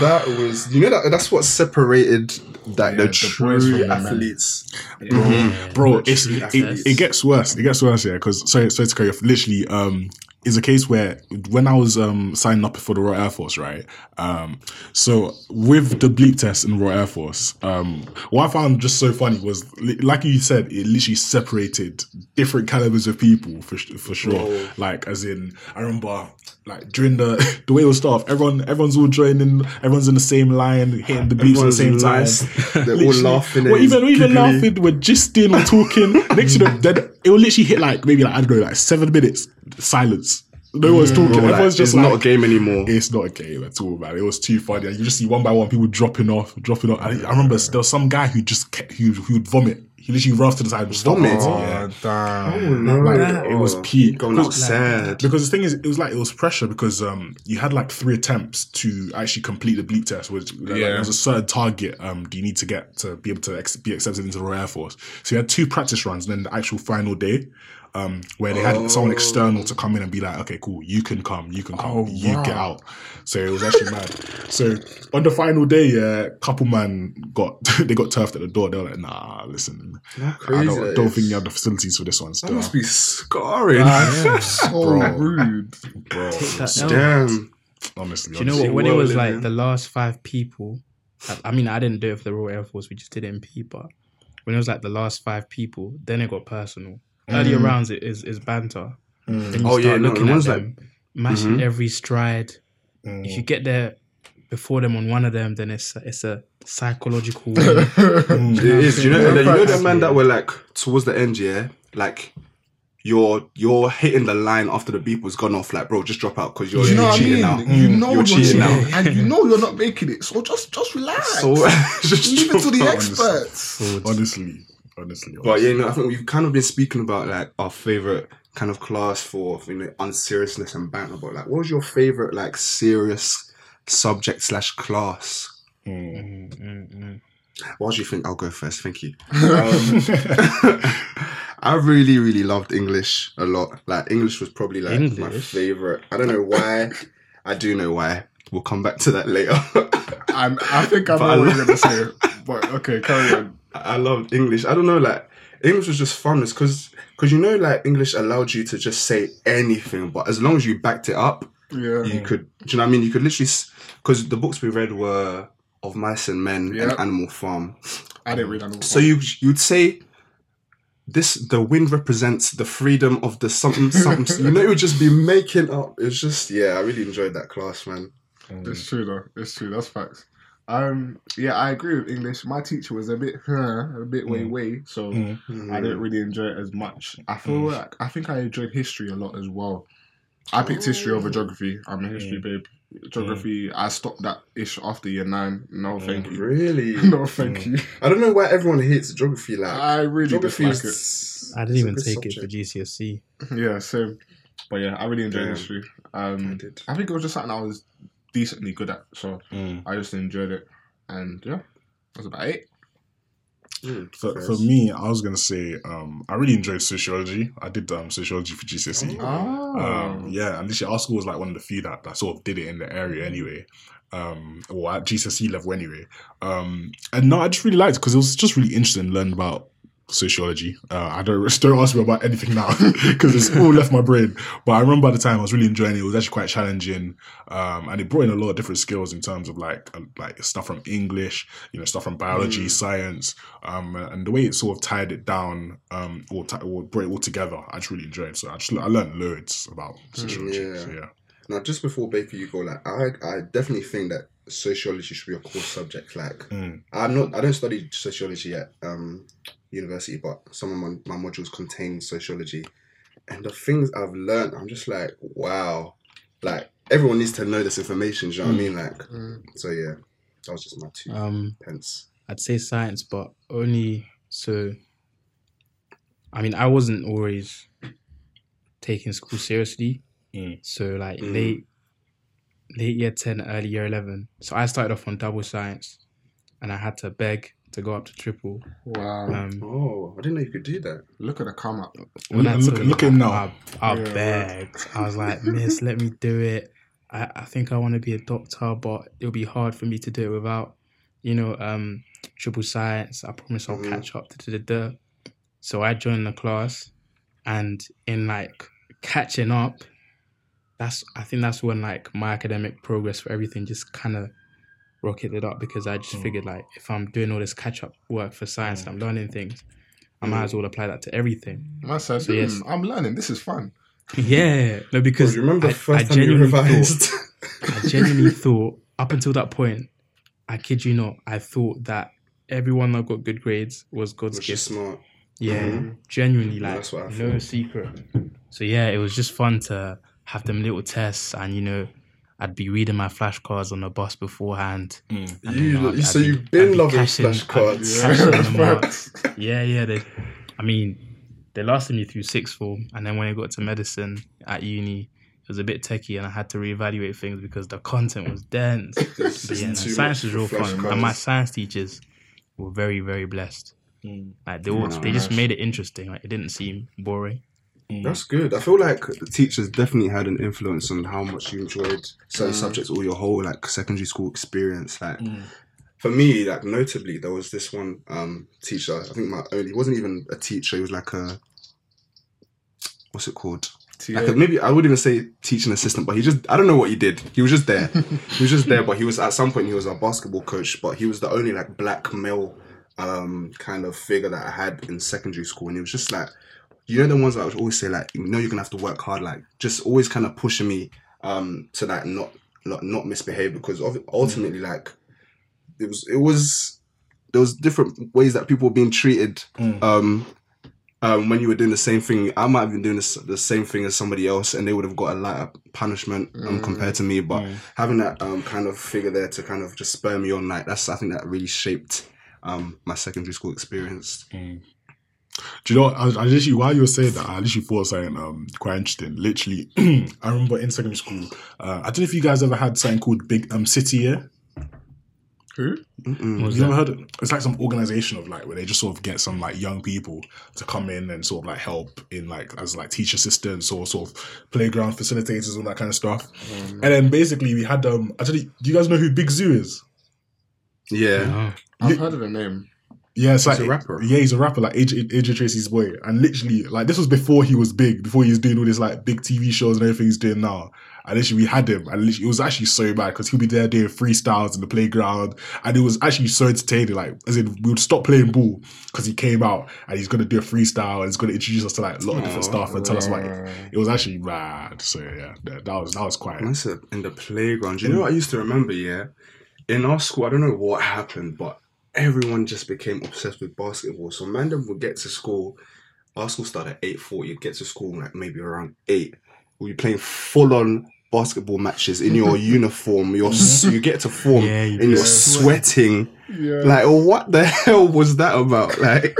S2: That was, you know, that that's what separated that
S3: Yeah,
S2: the
S3: the
S2: true
S3: from the men.
S2: athletes.
S4: Yeah.
S1: bro it's it, it gets worse it gets worse yeah because sorry sorry to carry off literally um is a case where when I was um signing up for the Royal Air Force, right? Um, so with the bleep test in Royal Air Force, um, what I found just so funny was, like you said, it literally separated different calibers of people for for sure.
S2: Bro.
S1: Like as in, I remember like during the the way it was stuff, everyone everyone's all joining, everyone's in the same line, hitting the beats at the same time.
S2: They're all laughing. And
S1: even even laughing, we're gisting or talking. Next to them, it will literally hit like maybe like I don't know, like seven minutes silence. No one's talking.
S2: Bro, like,
S1: Everyone's just
S2: it's
S1: like,
S2: not a game anymore.
S1: it's not a game at all, man. It was too funny. And you just see one by one people dropping off, dropping off. I, I remember there was some guy who just kept, who, who would vomit. He literally runs to the side and just stop it.
S3: Oh,
S1: Yeah.
S3: damn.
S2: no,
S1: Like, it was peak.
S2: Going out sad.
S1: Because the thing is, it was like it was pressure because um you had like three attempts to actually complete the bleep test, which like,
S3: Yeah.
S1: there was a certain target um do you need to get to be able to ex- be accepted into the Royal Air Force. So you had two practice runs, and then the actual final day. Um, where they had someone external to come in and be like, okay, cool, you can come, you can come,
S3: Oh,
S1: you
S3: wow.
S1: get out. So it was actually mad. So on the final day, yeah, couple man got they got turfed at the door. They were like, nah, listen,
S2: How
S1: I don't,
S2: that
S1: don't think you have the facilities for this one.
S2: That
S1: Still,
S2: must be scarring.
S3: That's so
S1: Bro.
S3: rude.
S1: bro.
S4: that
S2: Damn.
S1: Honestly,
S4: Do you know what? When it was like
S2: man.
S4: the last five people, I, I mean, I didn't do it for the Royal Air Force. We just did it in P. But when it was like the last five people, then it got personal. Earlier
S1: Mm.
S4: rounds, it is is banter. Then you
S2: Oh,
S4: start
S2: yeah,
S4: looking
S2: the
S4: at
S2: ones
S4: them, matching
S2: Mhm.
S4: every stride.
S1: Mm.
S4: If you get there before them on one of them, then it's a, it's a psychological win.
S1: Mm.
S2: It is. Do you know,
S3: Yeah,
S2: you know the man that were like towards the end, yeah, like you're you're hitting the line after the beep was gone off. Like, bro, just drop out because you're,
S3: you know
S2: you're
S3: what I
S2: cheating
S3: mean?
S2: now.
S3: You
S1: Mm.
S3: know
S2: You're
S3: you're,
S2: cheating
S3: cheating,
S2: now.
S3: and you know you're not making it. So just just relax.
S2: So just
S3: leave it to the experts.
S1: honestly, honestly.
S2: But yeah, you know, I think we've kind of been speaking about like our favorite kind of class for you know unseriousness and banter. But like, what was your favorite like serious subject slash class?
S1: Mm.
S4: Mm, mm, mm.
S2: What do you think? I'll go first. Thank you. Um, I really, really loved English a lot. Like English was probably like my favorite. I don't know why. I do know why. We'll come back to that later.
S3: I think I
S2: But
S3: know
S2: I
S3: what
S2: love-
S3: gonna say. But okay, carry on.
S2: I loved English. I don't know, like English was just fun. It's because because you know, like English allowed you to just say anything, but as long as you backed it up,
S3: Yeah.
S2: you could. Do you know what I mean? You could literally because the books we read were of mice and men
S3: Yeah.
S2: and Animal Farm.
S3: I didn't read Animal
S2: So
S3: Farm.
S2: So you you'd say. This the wind represents the freedom of the something something. you know, it would just be making up. It's just yeah, I really enjoyed that class, man.
S3: It's true though. It's true. That's facts. Um, yeah, I agree with English. My teacher was a bit, a bit way
S1: Mm.
S3: way, so
S1: Mm.
S3: I didn't really enjoy it as much. I feel
S1: Mm.
S3: like I think I enjoyed history a lot as well. I picked history over geography. I'm a history
S1: Mm.
S3: babe. Geography, I stopped that ish after year nine. No, thank you.
S2: Really,
S3: No, thank
S1: Mm.
S3: you.
S2: I don't know why everyone hates geography. Like
S3: I really
S2: geography
S3: dislike it.
S2: is.
S4: I didn't
S2: it's
S4: even
S2: good
S4: take it for. GCSE.
S3: Yeah, same. But yeah, I really enjoyed
S2: Damn.
S3: history.
S2: I
S3: Um,
S2: did.
S3: I think it was just something I was decently good at, so
S1: Mm.
S3: I just enjoyed it. And yeah, that's about it.
S2: Mm,
S1: For, for me, I was gonna say um, I really enjoyed sociology. I did um, sociology for GCSE.
S3: Oh,
S1: Um, yeah, and literally our school was like one of the few that, that sort of did it in the area anyway, um, or at GCSE level anyway. Um, and no, I just really liked it because it was just really interesting to learn about sociology. Uh, I don't don't ask me about anything now because it's all left my brain. But I remember at the time I was really enjoying it. It was actually quite challenging, um, and it brought in a lot of different skills in terms of like uh, like stuff from English, you know, stuff from biology,
S2: Mm.
S1: science, um, and the way it sort of tied it down um, or, ti- or brought it all together. I just really enjoyed. It. So I just I learned loads about sociology.
S2: yeah.
S1: So yeah.
S2: Now, just before Baker, you go. Like, I, I definitely think that sociology should be a core subject. Like,
S1: Mm.
S2: I'm not. I don't study sociology yet. um, university, but some of my, my modules contain sociology, and the things I've learned, I'm just like, wow. Like, everyone needs to know this information. Do you know what I mean? Like,
S3: Mm.
S2: so yeah, that was just my two
S4: Um,
S2: pence.
S4: I'd say science, but only so. I mean, I wasn't always taking school seriously.
S1: Mm.
S4: So like
S2: Mm.
S4: late, late year ten, early year eleven. So I started off on double science, and I had to beg to go up to triple.
S3: Wow.
S4: Um,
S2: Oh, I didn't know you could do that.
S3: Look at the come up.
S4: when I
S1: And look- look at him now.
S4: I, I, I
S3: Yeah,
S4: begged. I was like, Miss, let me do it. I, I think I want to be a doctor, but it'll be hard for me to do it without, you know, um, triple science. I promise I'll
S2: Mhm.
S4: catch up to the the. So I joined the class, and in like catching up, that's I think that's when like my academic progress for everything just kind of rocketed up because I just
S1: Mm.
S4: figured like if I'm doing all this catch up work for science
S1: Mm.
S4: and I'm learning things, I might as well apply that to everything.
S3: I said,
S4: So, yes.
S3: "Hmm, I'm learning. This is fun.
S4: Yeah, no,
S2: Because
S4: because
S2: remember
S4: I,
S2: the first
S4: I
S2: time you
S4: genuinely
S2: revised?
S4: thought, I genuinely thought up until that point, I kid you not, I thought that everyone that got good grades was God's
S2: Which is
S4: gift.
S2: smart.
S4: Yeah,
S2: Mhm.
S4: genuinely, like
S2: that's what I
S4: no
S2: thought.
S4: secret. So yeah, it was just fun to have them little tests, and you know, I'd be reading my flashcards on the bus beforehand.
S1: Mm.
S2: You,
S4: know, I'd-
S2: you- so
S4: I'd be-
S2: you've
S4: I'd
S2: been
S4: be
S2: loving
S4: cashing- I'd be
S2: flashcards.
S3: Yeah.
S4: Yeah, yeah. They, I mean, they lasted me through sixth form, and then when I got to medicine at uni, it was a bit techie, and I had to reevaluate things because the content was dense. But yeah, no, science was real fun,
S2: flashcards.
S4: and my science teachers were very, very blessed.
S1: Mm.
S4: Like they all,
S2: Yeah,
S4: they just made it interesting. Like it didn't seem boring.
S1: Mm.
S2: That's good. I feel like the teachers definitely had an influence on how much you enjoyed certain
S3: Mm.
S2: subjects or your whole like secondary school experience. Like
S1: Mm.
S2: for me, like notably, there was this one um teacher. I think my only he wasn't even a teacher. He was like a what's it called?
S3: TA.
S2: Like a, maybe I wouldn't even say teaching assistant, but he just I don't know what he did. He was just there. he was just there, but he was at some point he was a basketball coach, but he was the only like black male um kind of figure that I had in secondary school, and he was just like you know the ones that I would always say like you know you're gonna have to work hard, like just always kind of pushing me um to like not not, not misbehave because of, ultimately like it was it was there was different ways that people were being treated
S1: Mm.
S2: um um, when you were doing the same thing, I might have been doing this, the same thing as somebody else, and they would have got a lighter punishment um,
S3: Mm.
S2: compared to me. But
S1: Mm.
S2: having that um, kind of figure there to kind of just spur me on, like that's I think that really shaped um, my secondary school experience.
S1: Mm. Do you know? What? I, I literally while you were saying that, I literally thought of something um quite interesting. Literally, I remember in secondary school. Uh, I don't know if you guys ever had something called Big um City Year.
S3: Who?
S2: Mm-mm.
S4: What was
S1: You
S4: that?
S1: never heard it? It's like some organization of like where they just sort of get some like young people to come in and sort of like help in like as like teacher assistants or sort of playground facilitators and that kind of stuff.
S3: Um,
S1: And then basically we had um actually do you guys know who Big Zuu is?
S2: Yeah.
S4: No.
S3: I've
S1: Li-
S3: heard of the name.
S1: Yeah, it's
S2: He's
S1: like
S2: a rapper.
S1: Yeah, he's a rapper, like AJ, AJ Tracey's boy. And literally, like this was before he was big, before he was doing all this like big TV shows and everything he's doing now. And literally, we had him, and literally, it was actually so bad because he'll be there doing freestyles in the playground, and it was actually so entertaining. Like, as in, we would stop playing ball because he came out and he's gonna do a freestyle and he's gonna introduce us to like a lot of different stuff and tell us like
S3: Uh,
S1: it was actually mad. So yeah, that, that was that was quite.
S2: Said in the playground. You know what I used to remember? Yeah, in our school, I don't know what happened, but everyone just became obsessed with basketball. So man, them would get to school. Our school started at eight forty. You'd get to school like maybe around eight. We'd be playing full on basketball matches in your uniform. Your s you get to form
S4: Yeah, you
S2: and you're
S3: do.
S2: sweating.
S3: yeah.
S2: Like what the hell was that about? Like,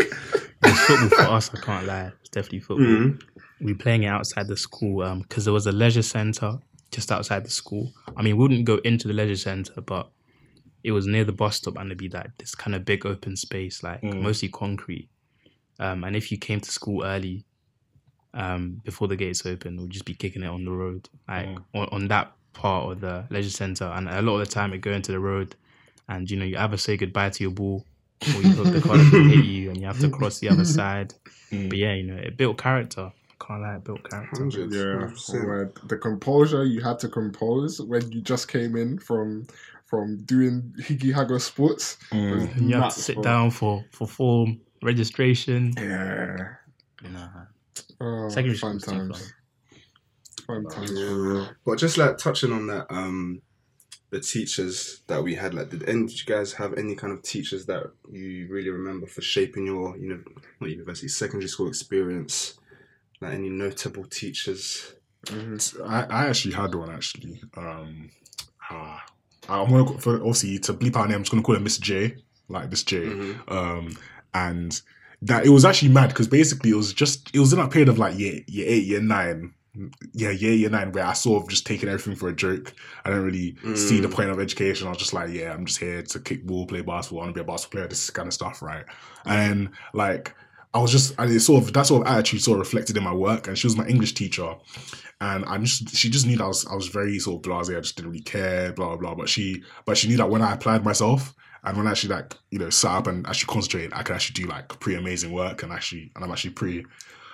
S4: It's football for us. I can't lie. It's definitely football.
S2: mm,
S4: We playing it outside the school um because there was a leisure center just outside the school. I mean, we wouldn't go into the leisure center, but it was near the bus stop and it'd be like this kind of big open space, like
S1: Mm.
S4: mostly concrete. Um, and if you came to school early, um, before the gates open, we'd just be kicking it on the road, like
S1: Mm.
S4: on, on that part of the leisure center. And a lot of the time, it go into the road, and you know you either say goodbye to your ball, or you hope the car doesn't hit you, and you have to cross the other side.
S1: Mm.
S4: But yeah, you know, it built character. Can't lie, it built character.
S2: hundred,
S3: Yeah,
S2: 100%.
S3: the composure you had to compose when you just came in from from doing Higgy Hago sports.
S1: Mm.
S4: you have to sit
S3: bro.
S4: down for for form registration.
S3: Yeah.
S4: Nah.
S3: Oh,
S4: Secondary
S3: fun
S4: school's too
S3: times. Fun times.
S2: Yeah. But just like touching on that, um, the teachers that we had, like, did any did you guys have any kind of teachers that you really remember for shaping your, you know, not university, secondary school experience? Like any notable teachers?
S3: Mhm.
S1: I, I actually had one actually. Um, ah, I'm gonna for obviously to bleep out name. I'm just gonna call her Miss J, like Miss J.
S2: Mhm.
S1: Um, and that it was actually mad because basically it was just it was in that period of like year year eight, year nine. Yeah, year year nine, where I sort of just taking everything for a joke. I don't really see the
S2: Mm.
S1: point of education. I was just like, yeah, I'm just here to kick ball, play basketball, I want to be a basketball player, this kind of stuff, right? And like, I was just, and it sort of that sort of attitude sort of reflected in my work. And she was my English teacher, and I just she just knew that I was I was very sort of blasé. I just didn't really care, blah blah blah. But she but she knew that when I applied myself and when I actually like you know sat up and actually concentrated, I could actually do like pretty amazing work. And actually, and I'm actually pretty.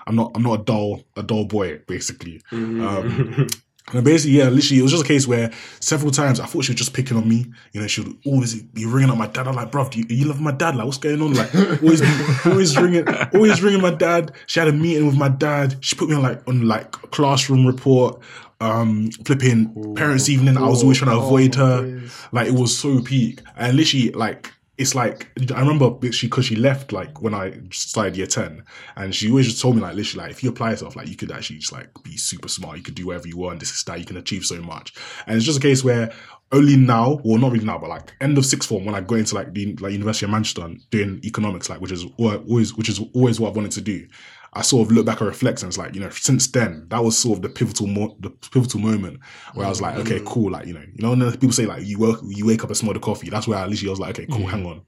S1: I'm not I'm not a dull a dull boy basically. Um, and basically, yeah, literally, it was just a case where several times I thought she was just picking on me. You know, she would always be ringing up my dad. I'm like, bruv, do you, you love my dad? Like, what's going on? Like, always, always ringing, always ringing my dad. She had a meeting with my dad. She put me on like on like classroom report, um, flipping parents' evening. I was always trying to
S3: Oh,
S1: avoid her. Like, it was so peak. And literally, like, it's like I remember she because she left like when I started year ten, and she always just told me like literally like if you apply yourself like you could actually just like be super smart, you could do whatever you want, this is that you can achieve so much, and it's just a case where only now, well not really now, but like end of sixth form when I go into like the like University of Manchester doing economics, like which is always which is always what I wanted to do. I sort of look back and reflect, and it's like you know, since then that was sort of the pivotal mo- the pivotal moment where I was like, okay, cool, like you know, you know, when people say like you work, you wake up and smell the coffee. That's where I literally was like, okay, cool, hang on,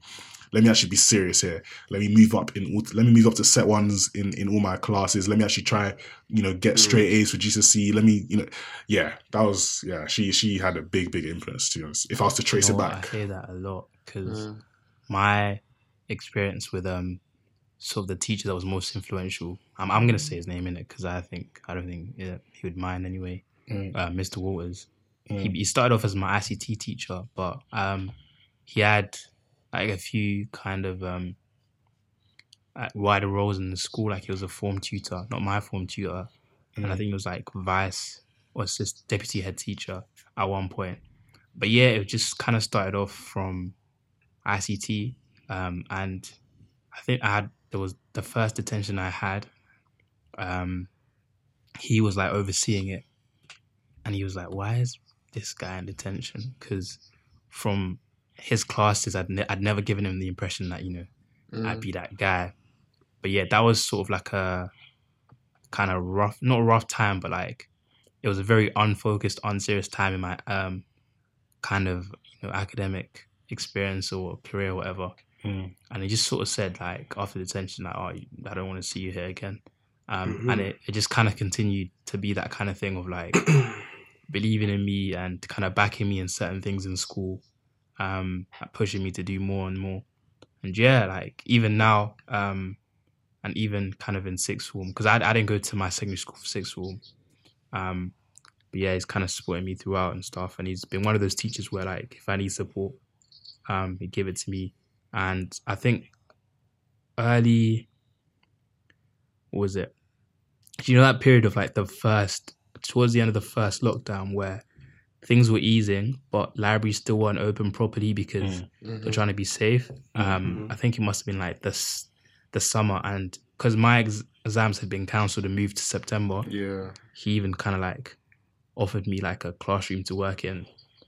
S1: let me actually be serious here. Let me move up in, all- let me move up to set ones in in all my classes. Let me actually try, you know, get straight A's for GCSE. Let me, you know, yeah, that was yeah. She she had a big big influence to be honest. If I was to trace
S4: You know
S1: it
S4: what?
S1: back,
S4: I hear that a lot because
S3: Mm.
S4: my experience with um sort of the teacher that was most influential. I'm I'm gonna say his name in it because I think I don't think yeah, he would mind anyway.
S1: Mm.
S4: Uh, Mr. Waters. He,
S1: Mm.
S4: he started off as my ICT teacher, but um he had like a few kind of um wider roles in the school. Like he was a form tutor, not my form tutor, and I
S1: Mm.
S4: think he was like vice or assist deputy head teacher at one point. But yeah, it just kind of started off from ICT, um, and I think I had there was the first detention I had. Um, he was like overseeing it, and he was like, "Why is this guy in detention?" Because from his classes, I'd ne- I'd never given him the impression that you know
S3: Mm.
S4: I'd be that guy. But yeah, that was sort of like a kind of rough, not a rough time, but like it was a very unfocused, unserious time in my um kind of you know academic experience or career or whatever.
S1: Mm.
S4: And he just sort of said like after detention, like, "Oh, I don't want to see you here again." Um, And
S2: Mhm.
S4: it, it just kind of continued to be that kind of thing of like believing in me and kind of backing me in certain things in school, um, pushing me to do more and more. And yeah, like even now, um, and even kind of in sixth form, because I, I didn't go to my secondary school for sixth form. Um, but yeah, he's kind of supporting me throughout and stuff. And he's been one of those teachers where like if I need support, um, he'd give it to me. And I think early, what was it? You know that period of like the first towards the end of the first lockdown where things were easing, but libraries still weren't open properly because
S1: Mm.
S4: they're trying to be safe. Um,
S2: Mhm.
S4: I think it must have been like this the summer, and because my ex- exams had been cancelled and moved to September,
S3: Yeah.
S4: he even kind of like offered me like a classroom to work in,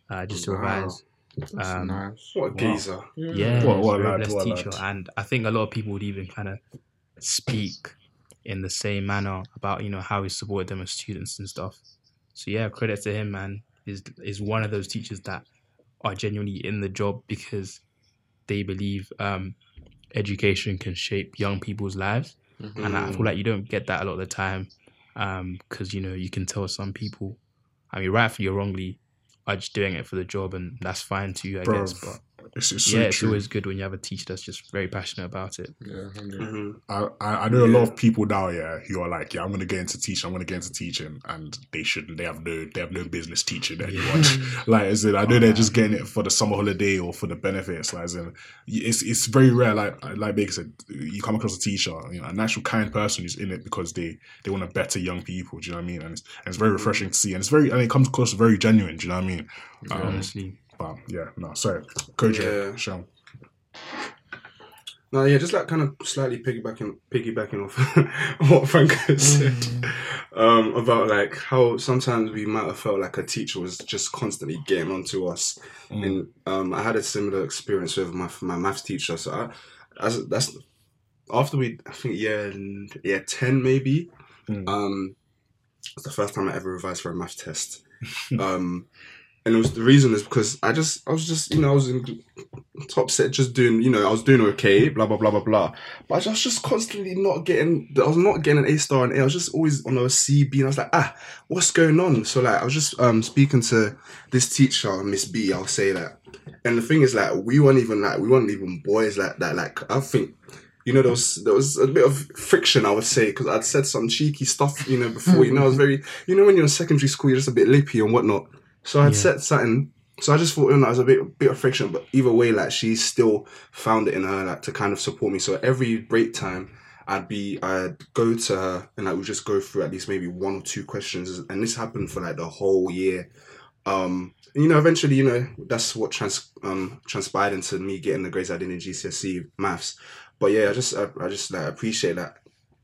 S4: uh, just to
S2: Wow.
S4: revise.
S3: That's
S4: Um,
S3: nice.
S2: What a geezer.
S4: Yeah,
S1: What- what
S4: a
S1: a lad,
S4: blessed
S1: what
S4: teacher,
S1: lad.
S4: and I think a lot of people would even kind of speak in the same manner about you know how he supported them as students and stuff. So yeah, credit to him, man. Is is one of those teachers that are genuinely in the job because they believe um, education can shape young people's lives,
S3: Mhm.
S4: and I feel like you don't get that a lot of the time because you know you can tell some people, I mean, rightfully or wrongly, are just doing it for the job, and that's fine too, I
S1: Bro,
S4: guess. But
S1: It's, it's so
S4: yeah, it's
S1: true.
S4: always good when you have a teacher that's just very passionate about it.
S3: Yeah. hundred.
S2: Mhm.
S1: I, I I know a lot of people now, yeah, who are like, yeah, I'm gonna get into teaching, I'm gonna get into teaching, and they shouldn't. They have no, they have no business teaching anyone. like, as in, I know they're just getting it for the summer holiday or for the benefits. Like, as in, it's it's very rare. Like like Baker said, you come across a teacher, you know, an actual kind person who's in it because they they want to better young people. Do you know what I mean? And it's, and it's very refreshing to see, and it's very and it comes across very genuine. Do you know what I mean? Um,
S4: Honestly,
S1: but yeah, no, sorry, Coach,
S2: Yeah.
S1: Sean.
S2: No, yeah, just like kind of slightly piggybacking, piggybacking off what Frank has said um, about like how sometimes we might have felt like a teacher was just constantly getting onto us.
S1: Mm.
S2: And um, I had a similar experience with my my maths teacher. So I, as that's after we, I think yeah, yeah, ten maybe.
S1: Mm.
S2: Um, it's the first time I ever revised for a math test. um, and it was the reason is because I just I was just you know I was in top set just doing you know I was doing okay blah blah blah blah blah. But I was just constantly not getting I was not getting an A star and A. I was just always on a C B and I was like ah what's going on? So like I was just um speaking to this teacher Miss B I'll say that. And the thing is like we weren't even like we weren't even boys like that. Like I think you know there was there was a bit of friction I would say because I'd said some cheeky stuff you know before you know I was very you know when you're in secondary school you're just a bit lippy and whatnot so I'd
S4: Yeah.
S2: said something so I just thought, you know, it was a bit bit of friction, but either way, like she still found it in her like to kind of support me. So every break time, I'd be I'd go to her and I would just go through at least maybe one or two questions, and this happened for like the whole year. Um, you know, eventually, you know, that's what trans um transpired into me getting the grades I did in GCSE maths. But yeah, I just I, I just like appreciate that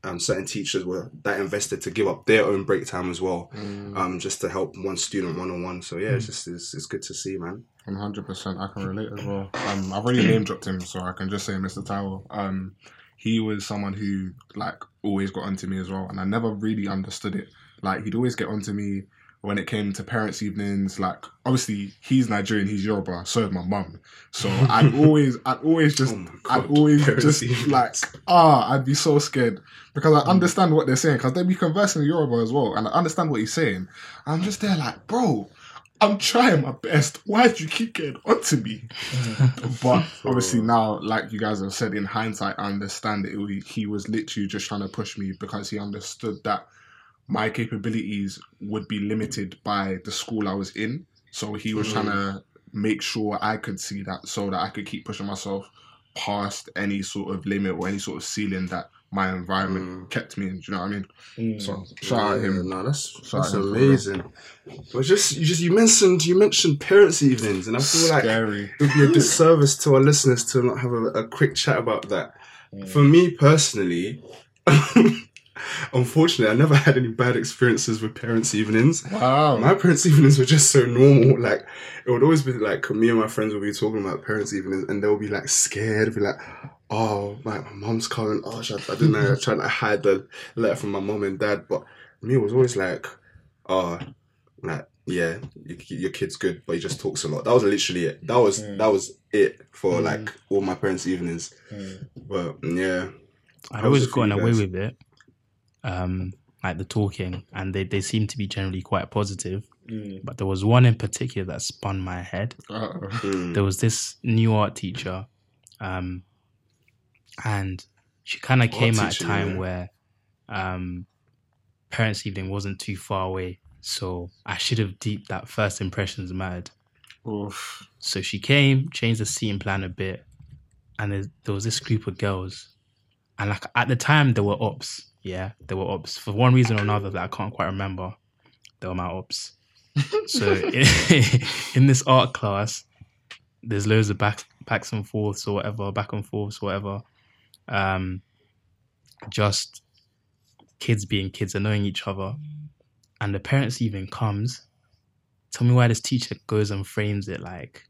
S2: um certain teachers were that invested to give up their own break time as well
S3: Mm.
S2: um, just to help one student one on one. So yeah, it's just it's, it's good to see, man.
S3: One hundred percent, I can relate as well. Um, I've already name dropped him, so I can just say Mr. Towel. Um, he was someone who like always got onto me as well, and I never really understood it. Like he'd always get onto me when it came to parents' evenings. Like obviously he's Nigerian, he's Yoruba, so is my mum. So I'd always, I'd always just,
S2: Oh
S3: I'd always just
S2: evenings.
S3: like ah, I'd be so scared because I understand what they're saying because they'd be conversing in Yoruba as well, and I understand what he's saying. I'm just there like, bro. I'm trying my best. Why do you keep getting onto me? but obviously now, like you guys have said, in hindsight, I understand that it, he was literally just trying to push me because he understood that my capabilities would be limited by the school I was in. So he was trying to make sure I could see that so that I could keep pushing myself past any sort of limit or any sort of ceiling that my environment
S2: Mm.
S3: kept me in. Do you know what I mean?
S1: Mm.
S3: So shout out him.
S2: No, that's
S3: Shout
S2: that's
S3: him
S2: amazing. But just you just you mentioned you mentioned parents' evenings, and I feel like it would be a disservice to our listeners to not have a, a quick chat about that. For me personally, unfortunately, I never had any bad experiences with parents' evenings.
S3: Wow.
S2: My parents' evenings were just so normal. Like it would always be like me and my friends would be talking about parents' evenings, and they'll be like scared, be like, "Oh, like my mom's coming." Oh, should I, I didn't know. I trying to hide the letter from my mom and dad, but me it was always like, "Oh, like yeah, your, your kid's good, but he just talks a lot. That was literally it. That was
S1: Mm.
S2: that was it for
S1: Mm.
S2: like all my parents' evenings.
S1: Mm.
S2: But yeah,
S4: I'd
S2: was
S4: always
S2: it for
S4: gotten
S2: you
S4: away
S2: guys?
S4: with it. Um, like the talking, and they, they seem to be generally quite positive.
S1: Mm.
S4: But there was one in particular that spun my head.
S2: Mm.
S4: There was this new art teacher, um, and she kind of came at a time
S2: yeah.
S4: where um, parents' evening wasn't too far away. So I should have deep that first impressions mattered.
S3: Oof.
S4: So she came, changed the seating plan a bit, and there, there was this group of girls, and like at the time there were ops. Yeah, there were ops for one reason or another that I can't quite remember. They were my ops. So in, in this art class, there's loads of back backs and forths or whatever, back and forths, or whatever. Um, just kids being kids, annoying each other, and the parents even comes. Tell me why this teacher goes and frames it like,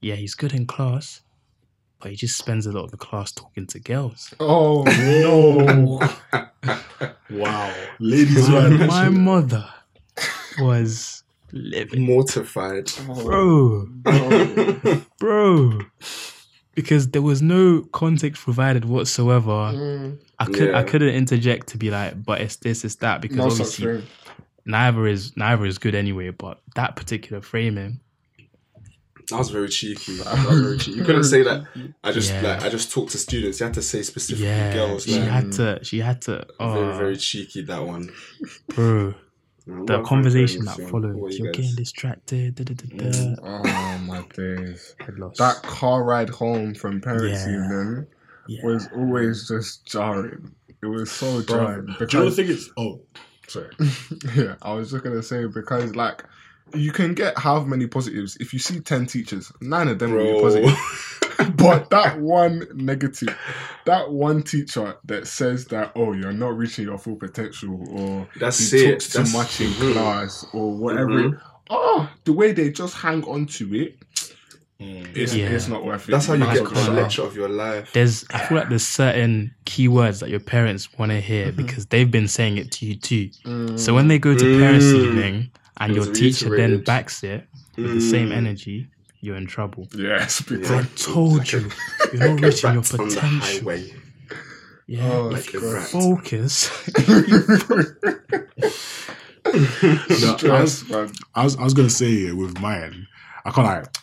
S4: yeah, he's good in class, but he just spends a lot of the class talking to girls.
S3: Oh no!
S1: Wow, ladies man.
S4: My mother was living,
S2: mortified.
S4: bro, bro, because there was no context provided whatsoever.
S3: Mm,
S4: I could I couldn't interject to be like, but it's this, it's that, because
S3: no
S4: obviously neither is neither is good anyway. But that particular framing,
S2: That was very cheeky. That was very cheeky. You couldn't say that. I just
S4: Yeah.
S2: like I just talked to students. You had to say specifically
S4: yeah,
S2: girls.
S4: she
S2: Like,
S4: had to, she had to, oh,
S2: very very cheeky that one.
S4: bro.
S2: Man,
S4: The conversation that followed,
S2: what you
S4: you're
S2: guys-
S4: getting distracted. Da, da, da, da.
S2: Mm.
S3: Oh my days!
S4: I lost.
S3: That car ride home from parents'
S4: Yeah.
S3: evening
S4: yeah.
S3: was always just jarring. It was so
S1: Bro,
S3: jarring
S1: Do you know the
S3: because
S1: thing is? Oh, sorry.
S3: yeah, I was just gonna say because like you can get how many positives if you see ten teachers, nine of them will be positive. but that one negative, that one teacher that says that oh you're not reaching your full potential or
S2: That's
S3: he
S2: it.
S3: talks too much in class or whatever.
S2: Mhm.
S3: oh, the way they just hang on to it,
S1: Mm.
S3: it's,
S4: Yeah.
S3: it's not worth it.
S2: That's how you
S4: That's
S2: get the
S4: cool.
S2: lecture of your life.
S4: There's, I feel like there's certain keywords that your parents want to hear because they've been saying it to you too.
S3: Mm.
S4: So when they go to parents'
S2: Mm.
S4: evening and your teacher then backs it with the same
S2: Mm.
S4: energy, you're in trouble.
S3: yes, because
S4: I told you, you're not
S2: Like
S4: reaching your
S2: rat on the
S4: potential. Yeah,
S3: Oh,
S4: if you
S2: God. rat.
S4: focus.
S1: No, I was. I was I was gonna say with mine. I can't like to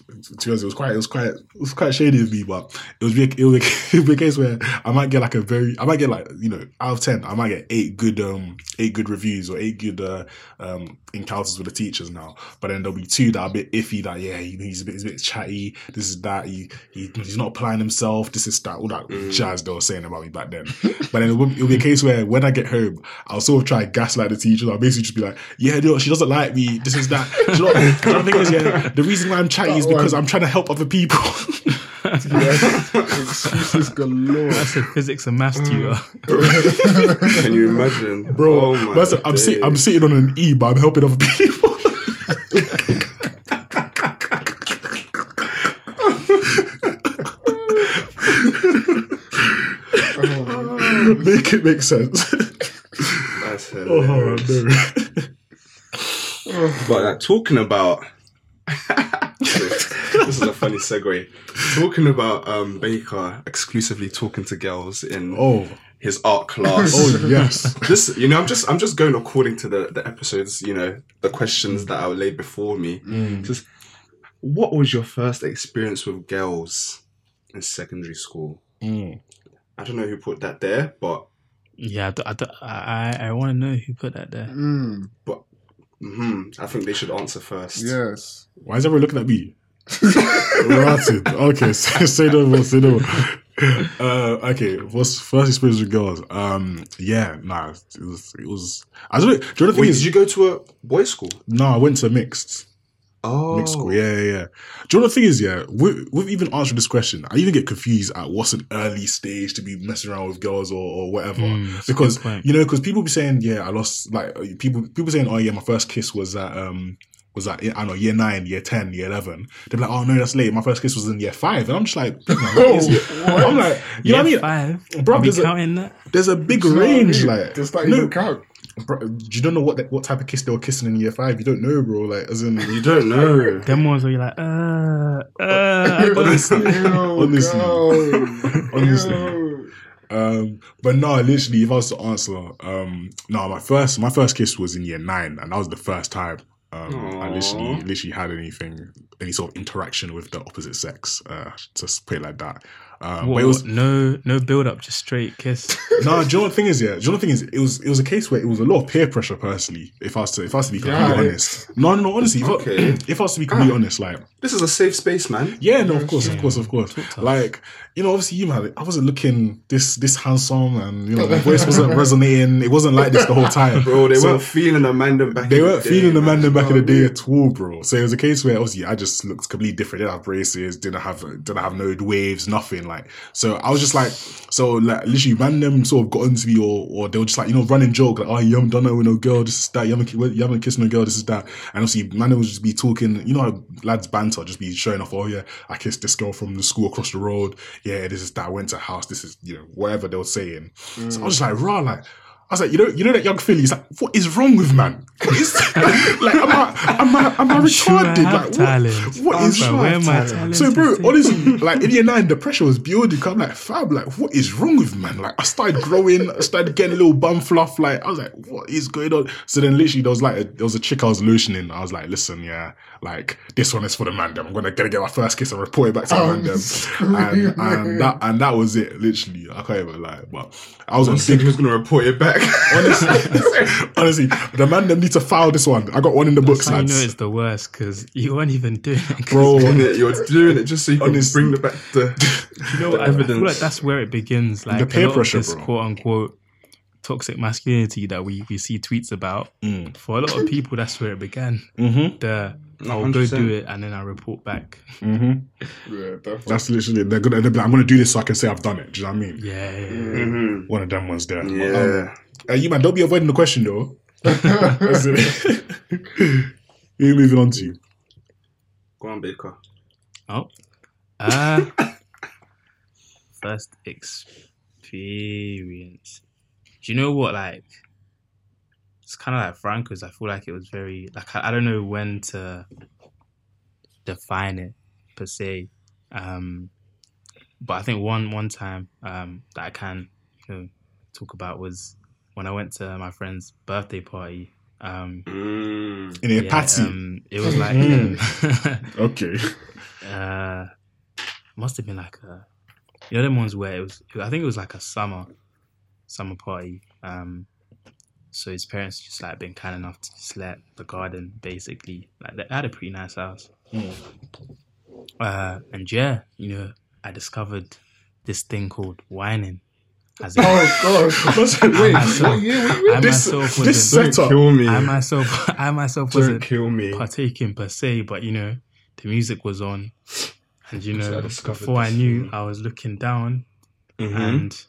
S1: be honest, it was quite it was quite it was quite shady of me, but it was be, it was a, it would be a case where I might get like a very I might get like you know out of ten I might get eight good um eight good reviews or eight good uh, um encounters with the teachers now, but then there'll be two that are a bit iffy that yeah he, he's a bit he's a bit chatty this is that he, he he's not applying himself this is that all that
S2: Mm.
S1: jazz they were saying about me back then, but then it'll, it would be a case where when I get home I'll sort of try and gaslight the teacher. I'll basically just be like yeah you know, she doesn't like me this is that. Do you know, what- you know the thing is yeah the reason why I'm chatty is because
S3: one.
S1: I'm trying to help other people.
S3: Excuses galore.
S4: That's a physics and maths tutor. Mm.
S2: Can you imagine,
S1: Bro,
S2: Oh my
S1: listen, I'm, sit- I'm sitting on an E, but I'm helping other people.
S3: Oh,
S1: Make it make sense.
S2: That's
S1: oh,
S2: hilarious.
S1: no.
S2: But like, talking about this is a funny segue. Talking about um, Baker exclusively talking to girls in
S1: oh,
S2: his art class.
S1: oh, yes.
S2: this you know I'm just I'm just going according to the the episodes. You know the questions that are laid before me.
S1: Mm.
S2: Just what was your first experience with girls in secondary school?
S1: Mm.
S2: I don't know who put that there, but
S4: Yeah, I I I want to know who put that there.
S3: mm,
S2: mhm, I think they should answer first.
S3: yes.
S1: Why is everyone looking at me? Rotted. Okay, say, say no more, say no more. Uh, okay, what's first experience with girls? Um, yeah, nah, it was, it was, I don't know, do you know the thing
S2: Wait,
S1: is,
S2: did you go to a boys' school?
S1: no, I went to mixed.
S2: Oh,
S1: Mixed school, yeah, yeah, yeah. Do you know the thing is, yeah, with, with even answering this question, I even get confused at what's an early stage to be messing around with girls or, or whatever.
S4: Mm, that's a good
S1: because you know, because people be saying, yeah, I lost like people people saying, oh yeah, my first kiss was at um was at I don't know year nine, year ten, year eleven. They're like, oh no, that's late. My first kiss was in year five, and I'm just like, big man, what is it?
S3: Oh,
S1: I'm like, you know what I mean?
S4: Five.
S1: Bro,
S4: Are
S1: there's a,
S4: that?
S1: there's a big
S3: Do you know what I
S1: range,
S3: mean?
S1: like
S3: Does that
S1: no,
S3: even count?
S1: bro, you don't know what what type of kiss they were kissing in year five. You don't know, bro. Like, as in,
S2: You don't know.
S4: Them ones where you're like, uh, uh.
S1: honestly,
S3: Ew,
S1: honestly,
S3: go.
S1: honestly.
S3: Ew.
S1: Um, but no, literally, if I was to answer, um, no, my first my first kiss was in year nine, and that was the first time um, I literally
S2: Aw.
S1: literally had anything, any sort of interaction with the opposite sex. Uh, just put it like that. Um,
S4: What,
S1: but it was
S4: no, no build up, just straight kiss.
S1: no. Do you know what the thing is? Yeah, do you know what the thing is? It was it was a case where it was a lot of peer pressure. Personally, if I was to if I was to be completely
S3: Yeah.
S1: honest, no, no, no. Honestly, if,
S2: Okay.
S1: I, if I was to be completely honest, like
S2: This is a safe space, man.
S1: yeah, no, of course, of course, of course.
S4: Talk us.
S1: Like, you know, obviously, you man, I wasn't looking this this handsome, and you know, my voice wasn't resonating. It wasn't like this the whole time,
S2: Bro, they
S1: So-
S2: weren't feeling Amanda back
S1: They
S2: in the
S1: weren't
S2: day,
S1: feeling the
S2: man.
S1: man back in the day at all, bro. So it was a case where obviously I just looked completely different. Didn't have braces, didn't have didn't have no waves, nothing like. So I was just like, so like literally, man, them sort of got into me, or or they were just like, you know, running joke like, oh, you haven't done that with no girl, this is that. You haven't you haven't kissed no girl, this is that. And obviously, man, would just be talking, you know, how lads banter, just be showing off. Oh yeah, I kissed this girl from the school across the road. Yeah, this is that. I went to house. This is you know whatever they were saying. So I was mm. just like, raw, like. I was like, you know, you know that young Philly. He's like, what is wrong with man? What is like, am I, am I, am I
S4: I'm sure I
S1: like,
S4: talent.
S1: what, what is
S4: But
S1: wrong?
S4: where my talent
S1: So, bro, honestly, like in year nine, the pressure was building. 'cause I'm like, fab, like, what is wrong with man? Like, I started growing, I started getting a little bum fluff. Like, I was like, what is going on? So then, literally, there was like, a, there was a chick I was lotioning. I was like, listen, yeah, like this one is for the man. Them. I'm gonna gonna get my first kiss and report it back to the
S3: Oh,
S1: man. Them. And, and that and that was it. Literally, I can't even lie. But I was on
S2: I said
S1: big.
S2: he was gonna report it back.
S1: Honestly, honestly, the man them need to file this one. I got one in the books,
S4: That's how you know it's the worst because you weren't even doing it.
S1: Bro,
S2: You're doing it just so you can
S1: Honestly.
S2: bring the back the,
S4: You know,
S2: the
S4: what, I
S2: evidence.
S4: feel like that's where it begins. Like
S1: The peer
S4: a lot
S1: pressure,
S4: of this
S1: bro.
S4: quote unquote toxic masculinity that we, we see tweets about.
S1: Mm.
S4: For a lot of people, that's where it began.
S1: Mm-hmm.
S4: The I'll go
S2: 100%.
S4: do it and then I report back.
S1: Mm-hmm.
S3: Yeah, definitely.
S1: That's literally they're gonna. They're, like, I'm gonna do this so I can say I've done it. Do you know what I mean?
S4: Yeah, yeah, yeah.
S2: Mhm.
S1: One of them ones there. But, um,
S2: Yeah.
S1: uh, you man, don't be avoiding the question though. That's it. Who you moving on to?
S2: Go on, Baker.
S4: Oh. Uh, first experience. Do you know what? Like, it's kind of like Franco's. I feel like it was very like I, I don't know when to define it per se. Um, but I think one one time um, that I can you know, talk about was when I went to my friend's birthday party. Um,
S2: Mm.
S1: In a
S4: yeah,
S1: patty.
S4: um, it was like
S1: Mm. okay.
S4: uh must have been like a you know them ones where it was I think it was like a summer summer party. Um so his parents just like been kind enough to just let the garden basically like they had a pretty nice house.
S1: Mm.
S4: Uh and yeah, you know, I discovered this thing called wining. As in,
S3: Oh gosh. Wait,
S4: myself-
S3: what year? What year?
S4: I
S1: This
S4: myself wasn't,
S1: setup.
S2: Kill me.
S4: I myself I myself
S2: Don't
S4: wasn't
S2: kill me.
S4: partaking per se, but you know, the music was on, and you
S2: So I
S4: know, before I knew,
S2: mm.
S4: I was looking down,
S2: Mhm.
S4: and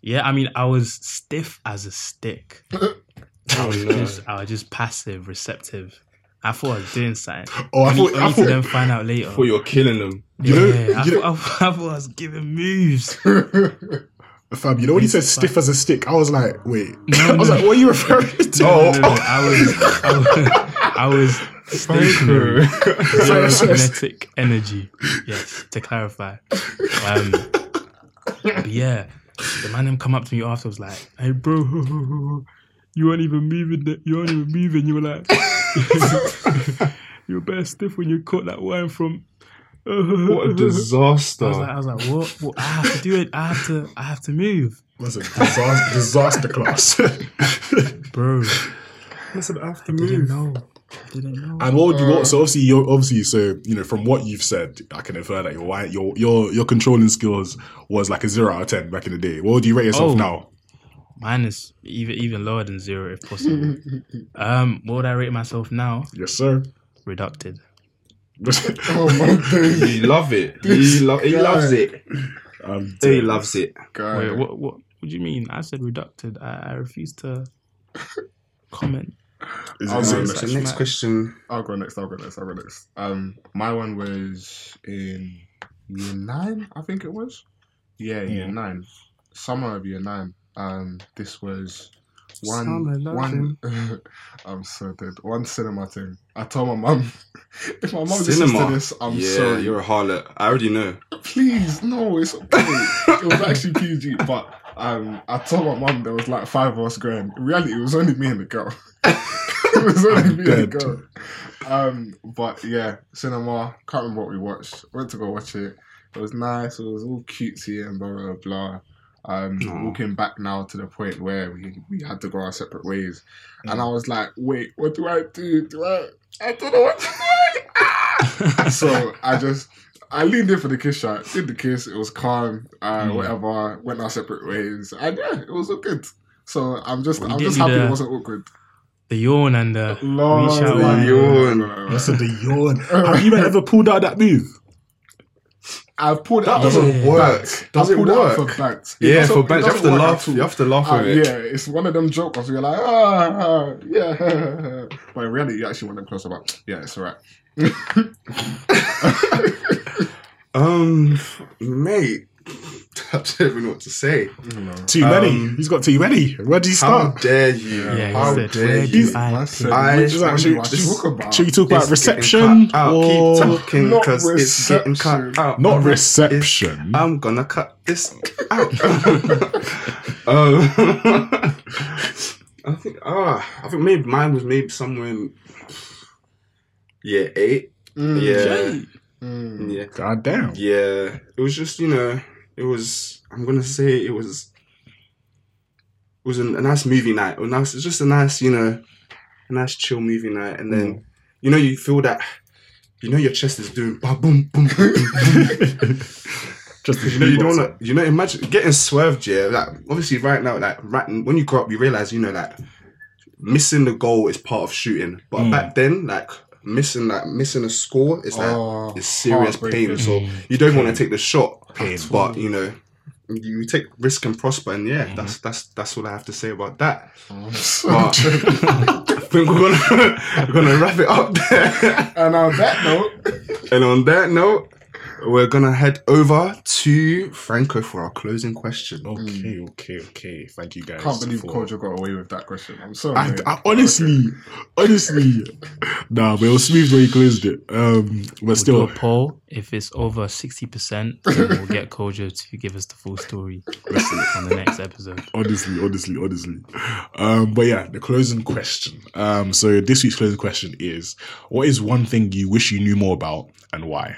S4: yeah, I mean, I was stiff as a stick. I
S2: Oh
S4: was
S2: no.
S4: just, I was just passive, receptive. I thought I was doing something.
S1: Oh, I
S4: only,
S1: thought. I
S4: only to then find out later.
S2: Thought you were killing them.
S1: You
S4: yeah,
S1: know-
S4: I,
S1: you know-
S4: thought, I, thought I was giving moves.
S1: Fam, you know when he said stiff as a stick, I was like, wait.
S4: No,
S1: I was
S4: no.
S1: like, what are you referring to?
S4: No, no, no, I was, I was, I was stationary. Zero
S1: Sorry, sorry.
S4: kinetic energy. Yes, to clarify. Um, but yeah, the man them come up to me after was like, "Hey, bro, you weren't even moving. The, you weren't even moving. You were like, you're better stiff when you caught that wine from."
S2: What a disaster.
S4: I was like, I was like, what? what? I have to do it. I have to. I have to move,
S1: Listen, disaster, disaster class.
S4: bro.
S2: I said I have to
S4: I didn't know. I didn't know.
S1: And what would you want? So obviously, you're obviously so you know from what you've said, I can infer that your wi- your your your controlling skills was like a zero out of ten back in the day. What would you rate yourself
S4: Oh.
S1: now?
S4: Mine is even even lower than zero if possible. um, what would I rate myself now?
S1: Yes, sir.
S4: Reducted.
S3: oh my days.
S2: He love it.
S3: This
S2: He, lo- he
S3: guy.
S2: loves it.
S1: um,
S2: He loves it.
S3: Guy.
S4: Wait, what? What? What do you mean? I said reducted. I, I refuse to comment.
S1: Is
S3: I'll go
S1: it-
S3: next.
S2: Next question.
S3: I'll go next. I'll go next. I'll go next. Um, my one was in year nine, I think it was. Yeah, year
S1: Mm.
S3: nine, summer of year nine. Um, this was one,
S2: Summer
S3: one. I'm so dead. One cinema thing. I told my mum, if my mum listens
S2: Cinema.
S3: to this, I'm
S2: yeah,
S3: sorry.
S2: you're a harlot. I already know.
S3: Please, no, it's okay. it was actually PG, but um, I told my mum there was like five of us going. In reality, it was only me and the girl. it was only
S1: I'm
S3: me and the girl. Um, but yeah, cinema. Can't remember what we watched. Went to go watch it. It was nice. It was all cutesy and blah blah blah. Um,
S2: Aw.
S3: walking back now to the point where we, we had to go our separate ways,
S1: Mm.
S3: and I was like, "Wait, what do I do? Do I? I don't know what to do." Ah! so I just I leaned in for the kiss shot, did the kiss. It was calm, uh,
S1: Mm.
S3: whatever. Went our separate ways, and yeah, it was all good. So I'm just
S4: We
S3: I'm just happy
S4: a-
S3: it wasn't awkward.
S4: The yawn and the
S3: Lord,
S4: Reach out,
S3: the yawn.
S1: That's the yawn. Have you ever pulled out that move?
S3: I've pulled it
S2: That
S3: out
S2: doesn't
S3: for
S2: work.
S3: banks.
S2: Does it work?
S3: for banks. It
S2: Yeah, for
S3: it
S2: bench, you have to laugh. You have to laugh
S3: Uh,
S2: with it.
S3: yeah, it's one of them jokes where you're like, ah, ah, yeah. but in reality, you actually want them close about, yeah, it's alright.
S2: Um, mate, I don't even know what to say.
S1: Too many.
S2: Um,
S1: He's got too many. Where do you start?
S2: How
S1: start?
S2: dare you?
S4: Yeah,
S2: How
S4: said,
S2: dare you?
S4: I
S3: I
S4: pick?
S3: said,
S2: I-
S3: which
S1: Actually,
S3: do I
S2: this-
S3: talk about?
S1: Should we talk about reception
S2: cut out.
S1: or
S2: Keep talking because it's getting cut
S3: reception.
S2: out.
S1: not
S2: It's-
S1: reception?
S2: I'm gonna cut this out. um, I think ah, I think maybe mine was maybe somewhere in yeah eight.
S3: Mm,
S2: Yeah,
S3: mm.
S2: yeah,
S1: God damn.
S2: yeah. It was just you know, it was. I'm gonna say it was. It was a, a nice movie night. It was nice. It's just a nice, you know, a nice chill movie night, and then you know you feel that. You know your chest is doing ba boom boom boom boom.
S1: Just
S2: Because you know you don't want to, you know, imagine getting swerved, yeah. Like obviously, right now, like right, when you grow up, you realize, you know, like missing the goal is part of shooting. But
S1: Mm.
S2: back then, like missing, like missing a score is like
S3: Oh,
S2: it's serious pain. So
S4: Mm.
S2: you don't want to take the shot,
S1: Pain.
S2: but you know, you take risk and prosper. And yeah, that's mm-hmm. that's that's all I have to say about that.
S3: Oh, so
S2: I think we're gonna we're gonna wrap it up there.
S3: and on that note,
S2: And on that note, we're gonna head over to Franco for our closing question.
S1: Okay, okay, okay. Thank you guys.
S3: can't believe
S1: for-
S3: Kojo got away with that question. I'm sorry.
S1: I. I honestly, honestly, nah, but it was smooth when you closed it. Um, but
S4: We'll
S1: still,
S4: do a poll. If it's over sixty percent, we'll get Kojo to give us the full story on the next episode.
S1: honestly, honestly, honestly. Um, but yeah, the closing question. Um, so this week's closing question is: What is one thing you wish you knew more about, and why?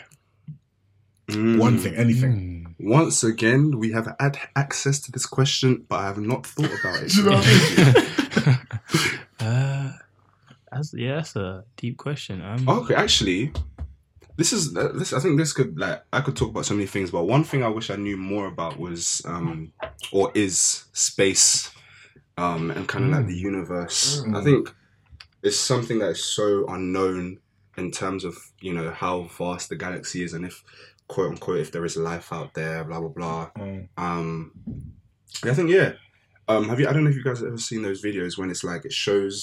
S2: Mm.
S1: One thing, anything.
S4: Mm.
S2: Once again, we have had access to this question, but I have not thought about it.
S3: Do you know I mean?
S4: uh, that's yeah, that's a deep question. Um,
S2: Okay, actually, this is uh, this. I think this could like I could talk about so many things, but one thing I wish I knew more about was um or is space, um and kind of like the universe.
S3: Mm.
S2: I think it's something that is so unknown in terms of you know how vast the galaxy is and if quote unquote if there is life out there, blah blah blah.
S1: Mm.
S2: Um, I think yeah. Um, have you? I don't know if you guys have ever seen those videos when it's like it shows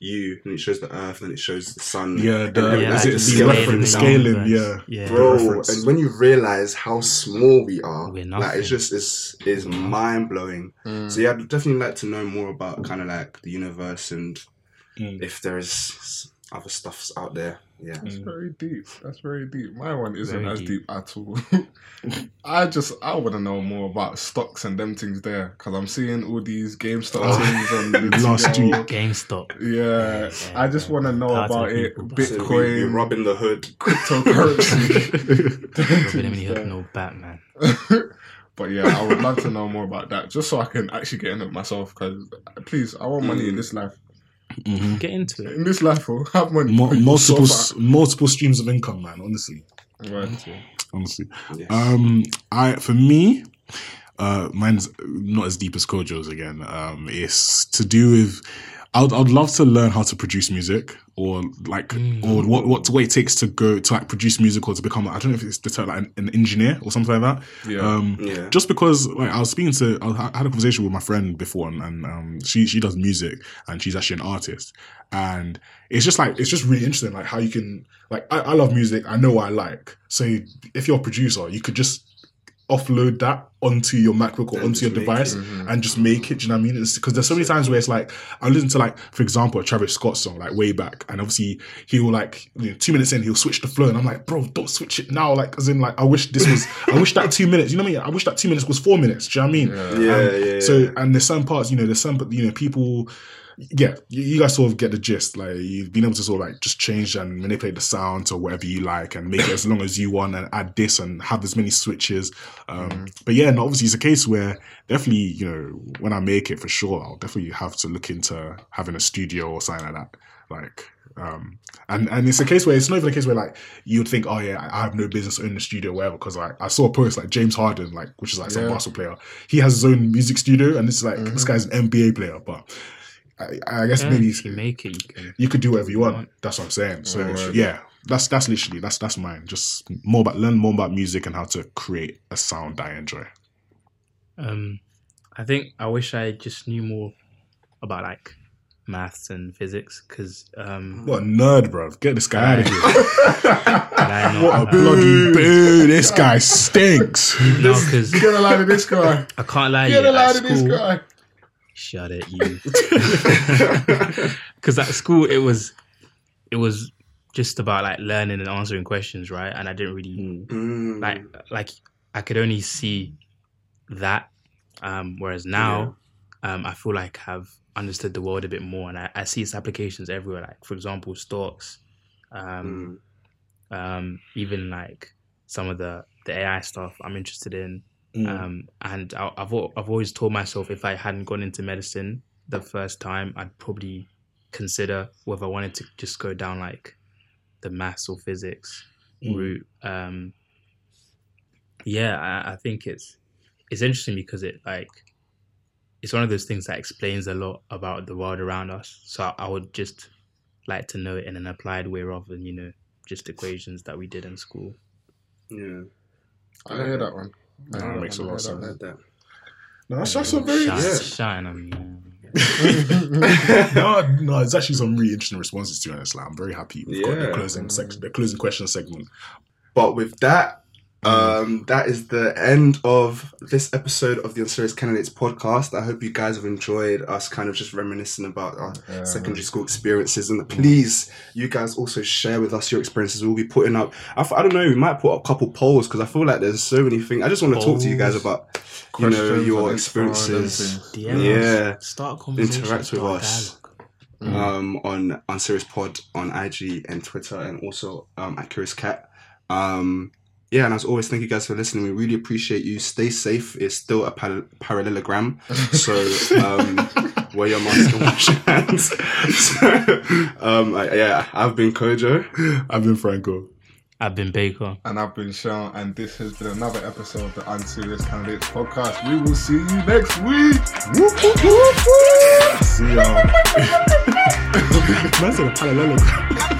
S2: you and it shows the Earth and it shows the sun.
S1: Yeah, the,
S2: And
S4: Yeah,
S1: is it
S2: the
S1: the
S2: scaling
S1: reference scaling? Yeah,
S4: yeah.
S2: Bro, and when you realize how small we are, like it's just it's it's mind blowing.
S3: Mm.
S2: So yeah, I'd definitely like to know more about kind of like the universe and
S1: Mm.
S2: if there is other stuffs out there. Yeah.
S3: That's very deep. That's very deep. My one isn't
S4: Very
S3: as
S4: deep.
S3: deep. at all. I just I want to know more about stocks and them things there because I'm seeing all these GameStop
S1: Oh,
S3: things on the
S1: last
S3: TL.
S1: week.
S4: GameStop.
S3: Yeah, I just want to know
S4: Power
S3: about it.
S4: people.
S2: So we, we're
S3: Bitcoin,
S2: robbing the hood.
S3: cryptocurrency.
S4: Robin Emily had no Batman.
S3: but yeah, I would love to know more about that just so I can actually get in it myself. Because please, I want money in
S2: Mm.
S3: this life.
S1: Mhm.
S4: Get into it.
S3: In this life, oh, have money.
S1: Mo- multiple
S3: sort
S1: s- multiple streams of income, man. Honestly.
S3: Right.
S1: honestly.
S2: Yes.
S1: Um, I for me, uh, mine's not as deep as Kojo's again. Um, it's to do with. I'd, I'd love to learn how to produce music, or like,
S4: Mm.
S1: or what what what it takes to go to like produce music, or to become. like, I don't know if it's the term like an, an engineer or something like that.
S3: Yeah.
S1: Um,
S2: yeah.
S1: just because like I was speaking to I had a conversation with my friend before and, and um she she does music and she's actually an artist and it's just like it's just really interesting like how you can like I, I love music I know what I like so if you're a producer you could just offload that onto your MacBook or onto your device
S2: it.
S3: Mhm.
S1: and just make it. Do you know what I mean? Because there's so many times where it's like I listen to like, for example, a Travis Scott song like way back, and obviously he will like you know, two minutes in he'll switch the flow, and I'm like, bro, don't switch it now. Like as in like I wish this was, I wish that two minutes. You know what I mean? I wish that two minutes was four minutes. Do you know what I mean?
S3: Yeah,
S1: Um,
S2: yeah, yeah.
S1: So and there's some parts, you know, there's some, you know, people. Yeah, you, you guys sort of get the gist. Like you've been able to sort of like just change and manipulate the sound to whatever you like and make it as long as you want and add this and have as many switches. Um, But yeah, and obviously it's a case where definitely, you know, when I make it for sure, I'll definitely have to look into having a studio or something like that. Like, um, and and it's a case where it's not even a case where like you would think, oh yeah, I have no business in the studio, or whatever. Because like I saw a post like James Harden, like which is like some
S3: Yeah.
S1: basketball player, he has his own music studio, and it's like this
S3: Mhm.
S1: guy's an NBA player, but. I, I guess
S4: Yeah,
S1: maybe
S4: if you make it, you can.
S1: you could do whatever you want.
S4: Want.
S1: That's what I'm saying. So
S3: Yeah.
S1: yeah, that's that's literally that's that's mine. Just more about learn more about music and how to create a sound I enjoy.
S4: Um, I think I wish I just knew more about like maths and physics because um,
S1: What a nerd, bro! Get this guy out of here. What a bloody boo! This guy stinks.
S4: no, because
S3: Get a line of this guy.
S4: I can't lie.
S3: Get
S4: you,
S3: a line
S4: at
S3: of this guy.
S4: Shut it, you. Because at school it was, it was just about like learning and answering questions, right? And I didn't really
S2: Mm.
S4: like like I could only see that. Um, whereas now, um, I feel like I've understood the world a bit more, and I, I see its applications everywhere. Like for example, stocks, um,
S2: Mm.
S4: um, even like some of the the AI stuff I'm interested in.
S1: Mm.
S4: Um, and I, I've I've always told myself if I hadn't gone into medicine the first time, I'd probably consider whether I wanted to just go down like the maths or physics
S1: Mm.
S4: route. Um, yeah, I, I think it's it's interesting because it like it's one of those things that explains a lot about the world around us. So I, I would just like to know it in an applied way rather than you know just equations that we did in school.
S2: Yeah,
S3: I hear that one. I
S1: Nah,
S3: hear
S1: it
S3: that
S1: makes a lot of
S2: sense.
S3: That.
S1: No, that's, that's some very
S4: shine,
S2: yeah.
S4: shine on me.
S1: no, no, it's actually some really interesting responses to be honest. Like, I'm very happy we've got the closing section, the closing question segment.
S2: But with that, um, that is the end of this episode of the Unserious Candidates podcast. I hope you guys have enjoyed us kind of just reminiscing about our
S3: Yeah.
S2: secondary school experiences. And please, you guys also share with us your experiences. We'll be putting up, I, f- I don't know, we might put up a couple polls because I feel like there's so many things. I just want to talk to you guys about, you know, your
S3: and info and
S2: experiences.
S3: everything.
S2: Yeah.
S4: start a conversation,
S2: Interact with us.
S4: dialogue.
S2: um, on Unserious Pod on IG and Twitter, and also um, at Curious Cat. Um, yeah, and as always, thank you guys for listening. We really appreciate you. Stay safe. It's still a par- parallelogram, so um, wear your mask and wash your hands. so, um, I- yeah, I've been Kojo.
S1: I've been Franco.
S4: I've been Baker.
S3: And I've been Sean, and this has been another episode of the Unserious Candidates podcast. We will see you next week.
S1: Whoop, whoop, whoop, whoop. See y'all. That's a parallel.